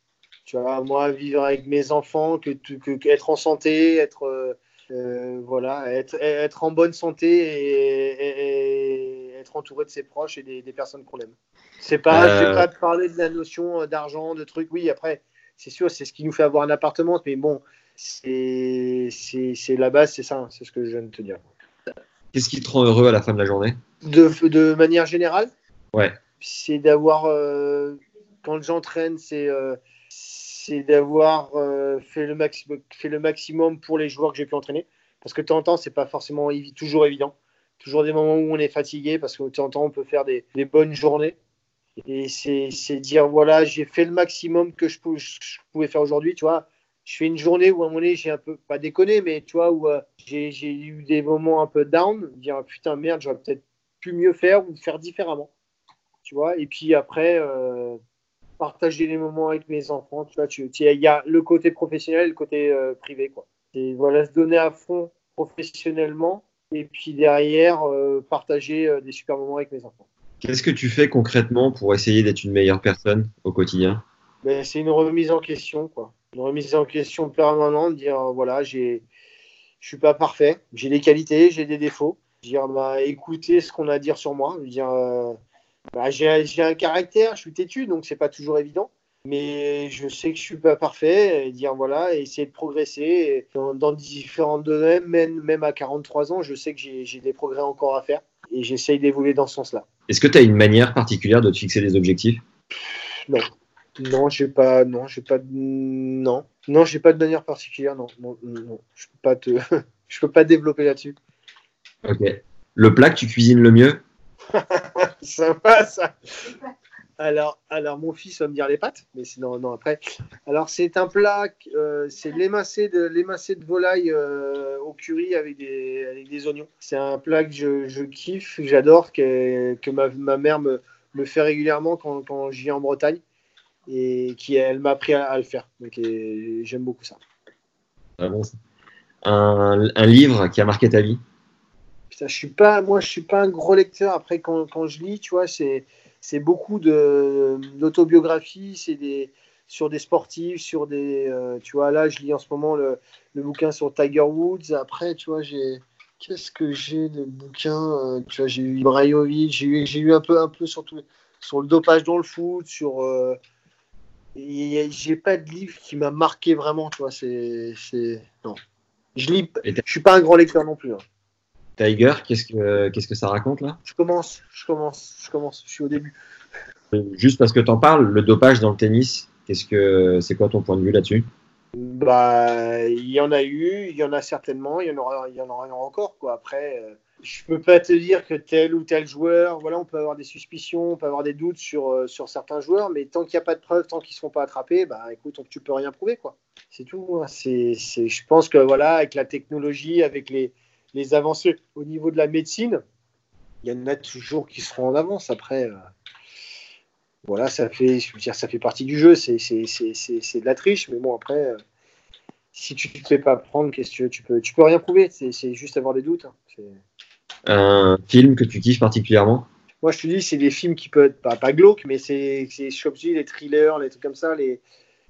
G: Tu vois, moi, vivre avec mes enfants, que, que, que être en santé, être, euh, voilà, être, être en bonne santé et, et, et, être entouré de ses proches et des, des personnes qu'on aime. C'est pas, euh... pas de parler de la notion d'argent, de trucs. Oui, après, c'est sûr, c'est ce qui nous fait avoir un appartement, mais bon, c'est la base, c'est ça, hein, c'est ce que je viens de te dire.
F: Qu'est-ce qui te rend heureux à la fin de la journée?
G: De, de manière générale?
F: Ouais.
G: C'est d'avoir, euh, quand j'entraîne, c'est euh, c'est d'avoir euh, fait, le maximum, fait le maximum pour les joueurs que j'ai pu entraîner. Parce que de temps en temps, c'est pas forcément évi toujours évident. Toujours des moments où on est fatigué parce que de temps en temps, on peut faire des, bonnes journées. Et c'est dire, voilà, j'ai fait le maximum que je, je pouvais faire aujourd'hui. Tu vois, je fais une journée où à un moment donné, j'ai un peu, pas déconné, mais tu vois, où euh, j'ai eu des moments un peu down, dire putain, merde, j'aurais peut-être pu mieux faire ou faire différemment. Tu vois, et puis après, euh, partager les moments avec mes enfants, tu vois, il y a le côté professionnel et le côté euh, privé, quoi. Et voilà, se donner à fond professionnellement et puis derrière, partager des super moments avec mes enfants.
F: Qu'est-ce que tu fais concrètement pour essayer d'être une meilleure personne au quotidien?
G: Ben, C'est une remise en question, quoi une remise en question permanente, dire euh, voilà, j'ai, je suis pas parfait, j'ai des qualités, j'ai des défauts. Dire bah, écoutez ce qu'on a à dire sur moi, dire euh, bah, j'ai, j'ai un caractère, je suis têtu, donc c'est pas toujours évident. Mais je sais que je suis pas parfait, et dire voilà, essayer de progresser dans, dans, différents domaines, même, même à 43 ans, je sais que j'ai, des progrès encore à faire et j'essaye d'évoluer dans ce sens-là.
F: Est-ce que tu as une manière particulière de te fixer des objectifs?
G: Non, non, j'ai pas, non, j'ai pas, non, non, j'ai pas de manière particulière, non, non, non, je peux pas te, *laughs* je peux pas développer là-dessus.
F: Ok. Le plat que tu cuisines le mieux? *laughs*
G: Ça va, ça. Alors, alors, mon fils va me dire les pâtes, mais sinon, non, après. Alors, c'est un plat, euh, c'est l'émincé de, de volaille euh, au curry avec des, avec des oignons. C'est un plat que je, je kiffe, que j'adore, que, que ma, ma, mère me, me fait régulièrement quand, quand j'y en Bretagne et qui elle m'a appris à, le faire. Donc j'aime beaucoup ça.
F: Ah bon, un, un, livre qui a marqué ta vie?
G: Putain, je suis pas, moi je suis pas un gros lecteur. Après quand, quand je lis, tu vois, c'est c'est beaucoup de d'autobiographie, c'est des sur des sportifs, sur des, euh, tu vois, là je lis en ce moment le, le bouquin sur Tiger Woods. Après, tu vois, j'ai qu'est-ce que j'ai de bouquins euh, Tu vois, j'ai eu Ibrahimovic, j'ai eu, j'ai eu un peu un peu sur sur le dopage dans le foot, sur euh, j'ai pas de livre qui m'a marqué vraiment, tu vois. C'est, non. Je lis. Je suis pas un grand lecteur non plus. Hein.
F: Tiger, qu'est-ce que qu'est-ce que ça raconte là?
G: Je commence, je commence, je commence. Je suis au début.
F: Euh, juste parce que tu en parles, le dopage dans le tennis, qu'est-ce que c'est quoi ton point de vue là-dessus?
G: Bah, il y en a eu, il y en a certainement, il y en aura, il y en aura encore quoi. Après. Euh, je peux pas te dire que tel ou tel joueur, voilà, on peut avoir des suspicions, on peut avoir des doutes sur, euh, sur certains joueurs, mais tant qu'il n'y a pas de preuves, tant qu'ils ne seront pas attrapés, bah écoute, tu peux rien prouver, quoi. C'est tout. Hein. C'est, je pense que voilà, avec la technologie, avec les, les avancées au niveau de la médecine, il y en a toujours qui seront en avance. Après, euh, voilà, ça fait, je veux dire, ça fait partie du jeu, c'est, de la triche, mais bon, après. Euh, si tu ne te fais pas prendre, qu'est-ce que tu, peux Tu peux rien prouver, c'est juste avoir des doutes. Hein.
F: Un film que tu kiffes particulièrement?
G: Moi, je te dis, c'est des films qui peuvent être pas, pas glauques, mais c'est comme je dis, les thrillers, les trucs comme ça, les,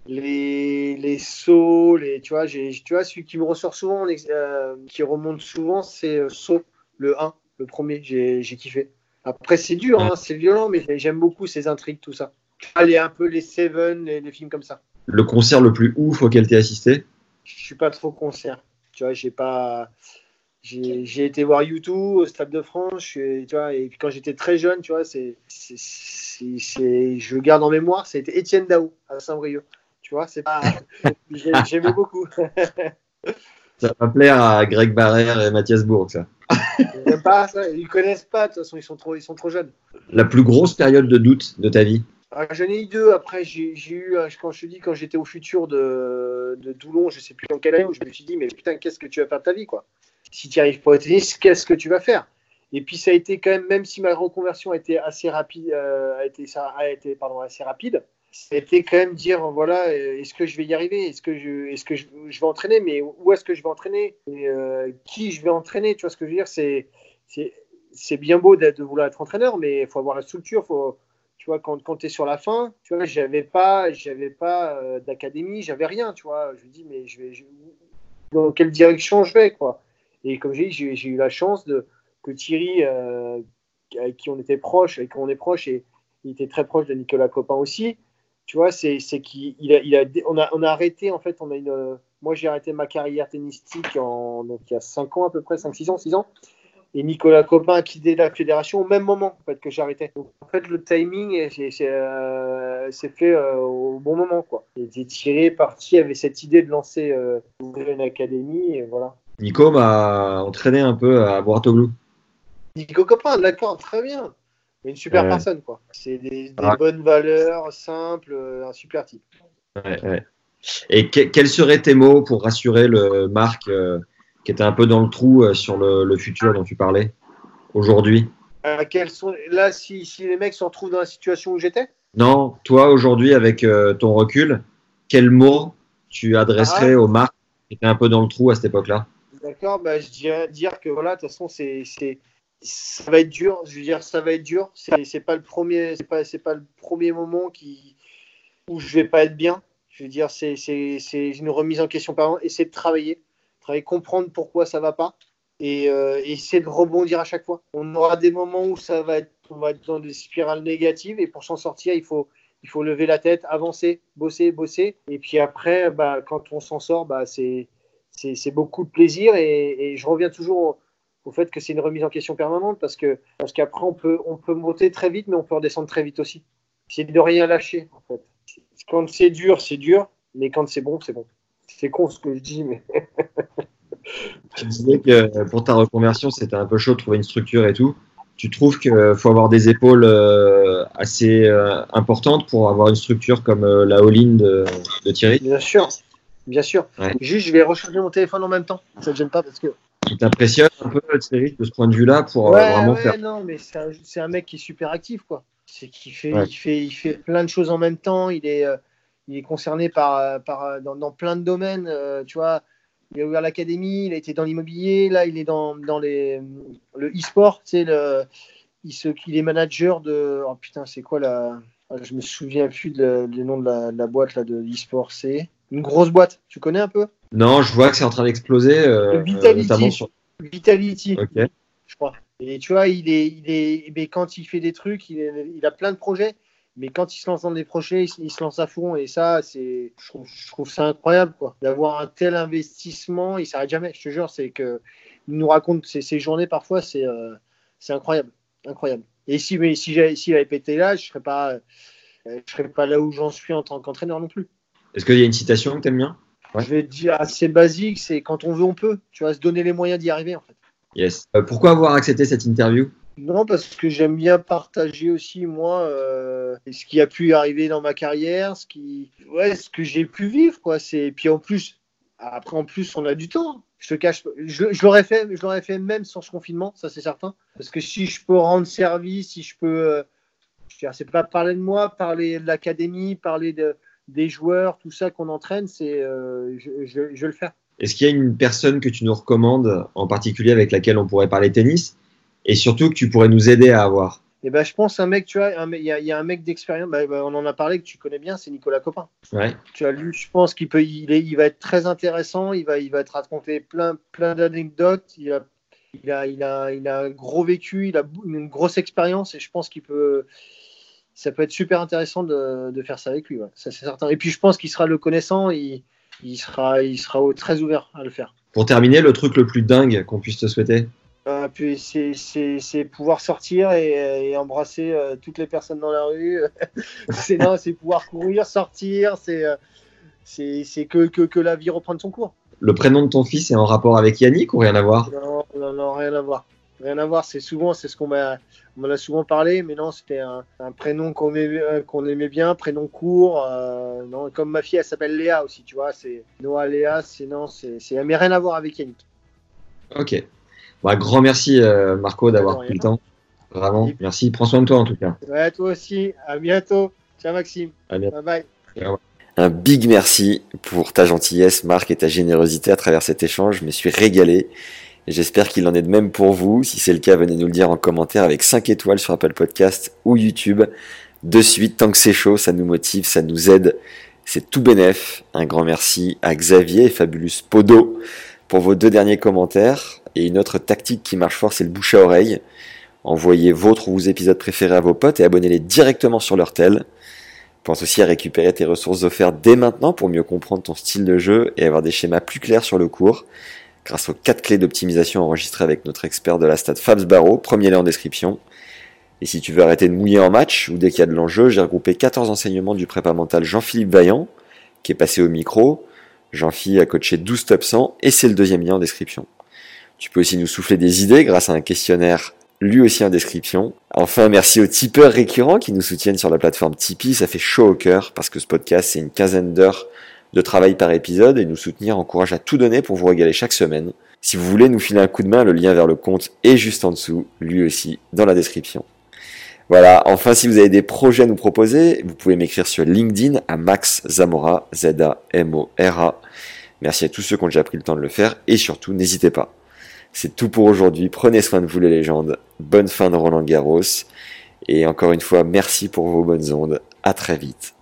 G: les, les sauts, les, tu, vois, tu vois, celui qui me ressort souvent, euh, qui remonte souvent, c'est euh, Saut, le 1, le premier, j'ai kiffé. Après, c'est dur, hein, c'est violent, mais j'aime beaucoup ces intrigues, tout ça. Allez, un peu les Seven, les, les films comme ça.
F: Le concert le plus ouf auquel tu as assisté?
G: Je suis pas trop concert. Tu vois, j'ai pas j'ai été voir YouTube au Stade de France, tu vois, et puis quand j'étais très jeune, tu vois, c'est, je garde en mémoire, c'était Étienne Daou à Saint-Brieuc. Tu vois, c'est pas, j'aimais beaucoup. *laughs*
F: ça va plaire à Greg Barrère et Mathias Bourg, ça.
G: Ils pas ça, ils connaissent pas, de toute façon, ils sont trop, ils sont trop jeunes.
F: La plus grosse période de doute de ta vie
G: ah, J'en ai eu deux. Après, j'ai eu, euh, quand je te dis, quand j'étais au futur de, de Toulon, je sais plus en quelle année, où je me suis dit, mais putain, qu'est-ce que tu vas faire de ta vie, quoi? Si tu arrives pas au tennis, qu'est-ce que tu vas faire? Et puis ça a été quand même, même si ma reconversion a été assez rapide, euh, a été, ça a été pardon, assez rapide, c'était quand même dire voilà, euh, est-ce que je vais y arriver? Est-ce que je, est-ce que je, vais entraîner? Mais où est-ce que je vais entraîner? Et, euh, Qui je vais entraîner? Tu vois ce que je veux dire? C'est, c'est, bien beau de vouloir être entraîneur, mais il faut avoir la structure. Faut, tu vois, quand, quand tu es sur la fin, tu vois, j'avais pas, j'avais pas d'académie, j'avais rien. Tu vois, je me dis mais je vais, dans quelle direction je vais quoi? Et comme j'ai dit, j'ai eu la chance de, que Thierry, euh, avec qui on était proche, avec qui on est proche, et il était très proche de Nicolas Copin aussi, tu vois, c'est qu'il a, il a, on, a, on a arrêté, en fait, on a une, moi j'ai arrêté ma carrière tennistique en, donc, il y a 5 ans à peu près, 5-6 ans, 6 ans. Et Nicolas Copin a quitté la fédération au même moment en fait, que j'arrêtais. En fait, le timing euh, fait euh, au bon moment. Quoi. Il était tiré, parti, avait cette idée de lancer euh, une académie. Et voilà.
F: Nico m'a entraîné un peu à Bourtoglou.
G: Nico Copin, d'accord, très bien. Une super
F: Ouais.
G: personne, quoi. C'est des, des
F: Ah.
G: bonnes valeurs, simples, euh, un super type.
F: Ouais, ouais. Et que- quels seraient tes mots pour rassurer le Marc euh, qui était un peu dans le trou euh, sur le, le futur dont tu parlais aujourd'hui?
G: Euh, quels sont... Là, si, si les mecs se retrouvent dans la situation où j'étais,
F: Non, toi aujourd'hui avec euh, ton recul, quels mots tu adresserais
G: Ah.
F: au Marc qui était un peu dans le trou à cette époque-là?
G: D'accord, bah, je dirais dire que voilà, de toute façon, c'est, ça va être dur. Je veux dire, ça va être dur. C'est, pas le premier, c'est pas, le premier moment où je vais pas être bien. Je veux dire, c'est, une remise en question permanente. Essayer de travailler, travailler, comprendre pourquoi ça va pas et euh, essayer de rebondir à chaque fois. On aura des moments où ça va être, on va être dans des spirales négatives et pour s'en sortir, il faut, lever la tête, avancer, bosser, bosser. Et puis après, bah, quand on s'en sort, bah, c'est, beaucoup de plaisir et je reviens toujours au, fait que c'est une remise en question permanente parce que parce qu'après on peut on peut monter très vite mais on peut redescendre très vite aussi. C'est de rien lâcher en fait. Quand c'est dur, c'est dur, mais quand c'est bon, c'est bon. C'est con ce que je dis, mais *laughs*
F: Tu disais que euh, pour ta reconversion, c'était un peu chaud de trouver une structure et tout. Tu trouves qu'il faut avoir des épaules euh, assez euh, importantes pour avoir une structure comme euh, la all-in de, de Thierry?
G: Bien sûr, bien sûr.
F: Ouais.
G: Juste, je vais recharger mon téléphone en même temps. Ça te gêne pas parce que
F: qui t'impressionne un peu Thierry de ce point de vue-là pour euh,
G: ouais,
F: vraiment
G: ouais,
F: faire
G: non, mais c'est un, mec qui est super actif, quoi. C'est qu'il fait,
F: Ouais.
G: il fait, il fait plein de choses en même temps. Il est, euh, il est concerné par, euh, par dans, dans plein de domaines. euh, tu vois, il a ouvert l'académie, il a été dans l'immobilier. Là, il est dans, dans les, le e-sport. Tu sais, le, il, se, il est manager de. Oh putain, c'est quoi la. Je me souviens plus du nom de la, de la boîte là de e-sport. C'est une grosse boîte. Tu connais un peu?
F: Non, je vois que c'est en train d'exploser, euh,
G: Vitality.
F: sur.
G: Vitality.
F: Ok.
G: je crois. Et tu vois, il est, il est, mais quand il fait des trucs, il, est- il a plein de projets. Mais quand il se lance dans des projets, il, se- il se lance à fond. Et ça, c'est, je trouve, je trouve ça incroyable, quoi. D'avoir un tel investissement, il s'arrête jamais. Je te jure, c'est que il nous raconte ses, ses journées parfois, c'est, euh, c'est incroyable, incroyable. Et si, mais si j'avais, s'il avait pété là, je serais pas, euh, je serais pas là où j'en suis en tant qu'entraîneur non plus.
F: Est-ce qu'il y a une citation que t'aimes bien Ouais.
G: Je vais te dire assez basique, c'est quand on veut, on peut. Tu vas se donner les moyens d'y arriver, en fait.
F: Yes. Euh, pourquoi avoir accepté cette interview?
G: Non, parce que j'aime bien partager aussi, moi, euh, ce qui a pu arriver dans ma carrière, ce, qui... ouais, ce que j'ai pu vivre. Quoi. C'est... Puis en plus, après, en plus, on a du temps. Je te cache, je, je l'aurais fait, je l'aurais fait même sans ce confinement, ça c'est certain. Parce que si je peux rendre service, si je peux, euh, je veux dire, c'est pas parler de moi, parler de l'académie, parler de, des joueurs, tout ça qu'on entraîne, c'est, euh, je, je, je vais le faire.
F: Est-ce qu'il y a une personne que tu nous recommandes en particulier avec laquelle on pourrait parler tennis et surtout que tu pourrais nous aider à avoir?
G: Et ben, je pense un mec, tu vois, il y, a- il y a un mec d'expérience, bah, bah, on en a parlé que tu connais bien, c'est Nicolas Copin.
F: Ouais.
G: Tu as lu, je pense qu'il peut, il, est- il va être très intéressant. Il va, il va te raconter plein, plein d'anecdotes. Il a, il a, il a, il a un gros vécu, il a une grosse expérience et je pense qu'il peut, ça peut être super intéressant de, de faire ça avec lui. ouais. Ça c'est certain. Et puis je pense qu'il sera le connaissant, il, il sera, il sera au- très ouvert à le faire.
F: Pour terminer, le truc le plus dingue qu'on puisse te souhaiter
G: Euh, puis c'est, c'est, c'est pouvoir sortir et, et embrasser euh, toutes les personnes dans la rue. *laughs* c'est non, c'est pouvoir courir, sortir. C'est, euh, c'est, c'est que, que, que la vie reprenne son cours.
F: Le prénom de ton fils est en rapport avec Yannick ou rien à voir?
G: Non, non, non, rien à voir. Rien à voir. C'est souvent, c'est ce qu'on m'a, on m'en a souvent parlé, mais non, c'était un, un prénom qu'on aimait, euh, qu'on aimait bien, prénom court. euh, non, comme ma fille, elle s'appelle Léa aussi, tu vois. C'est Noah Léa, c'est non, c'est, c'est, mais rien à voir avec Yannick.
F: Ok. Bah, grand merci euh, Marco d'avoir pris le temps. Vraiment,
G: Et-
F: merci. Prends soin de toi en tout cas.
G: Ouais, toi aussi. À bientôt. Ciao Maxime.
F: À bientôt.
G: Bye bye.
E: Un big merci pour ta gentillesse, Marc, et ta générosité à travers cet échange. Je me suis régalé. J'espère qu'il en est de même pour vous. Si c'est le cas, venez nous le dire en commentaire avec 5 étoiles sur Apple Podcast ou YouTube. De suite, tant que c'est chaud, ça nous motive, ça nous aide. C'est tout bénef. Un grand merci à Xavier et Fabulous Podo pour vos deux derniers commentaires. Et une autre tactique qui marche fort, c'est le bouche à oreille. Envoyez votre ou vos épisodes préférés à vos potes et abonnez-les directement sur leur tel. Pense aussi à récupérer tes ressources offertes dès maintenant pour mieux comprendre ton style de jeu et avoir des schémas plus clairs sur le cours grâce aux 4 clés d'optimisation enregistrées avec notre expert de la stade Fabs Barreau, premier lien en description. Et si tu veux arrêter de mouiller en match ou dès qu'il y a de l'enjeu, j'ai regroupé 14 enseignements du prépa mental Jean-Philippe Vaillant, qui est passé au micro. Jean-Philippe a coaché 12 top 100 et c'est le deuxième lien en description. Tu peux aussi nous souffler des idées grâce à un questionnaire lui aussi en description. Enfin, merci aux tipeurs récurrents qui nous soutiennent sur la plateforme Tipeee. Ça fait chaud au cœur parce que ce podcast, c'est une quinzaine d'heures de travail par épisode et nous soutenir encourage à tout donner pour vous régaler chaque semaine. Si vous voulez nous filer un coup de main, le lien vers le compte est juste en dessous, lui aussi, dans la description. Voilà, enfin si vous avez des projets à nous proposer, vous pouvez m'écrire sur LinkedIn à Max Zamora, Z-A-M-O-R-A. Merci à tous ceux qui ont déjà pris le temps de le faire et surtout n'hésitez pas. C'est tout pour aujourd'hui, prenez soin de vous les légendes, bonne fin de Roland Garros et encore une fois merci pour vos bonnes ondes, à très vite.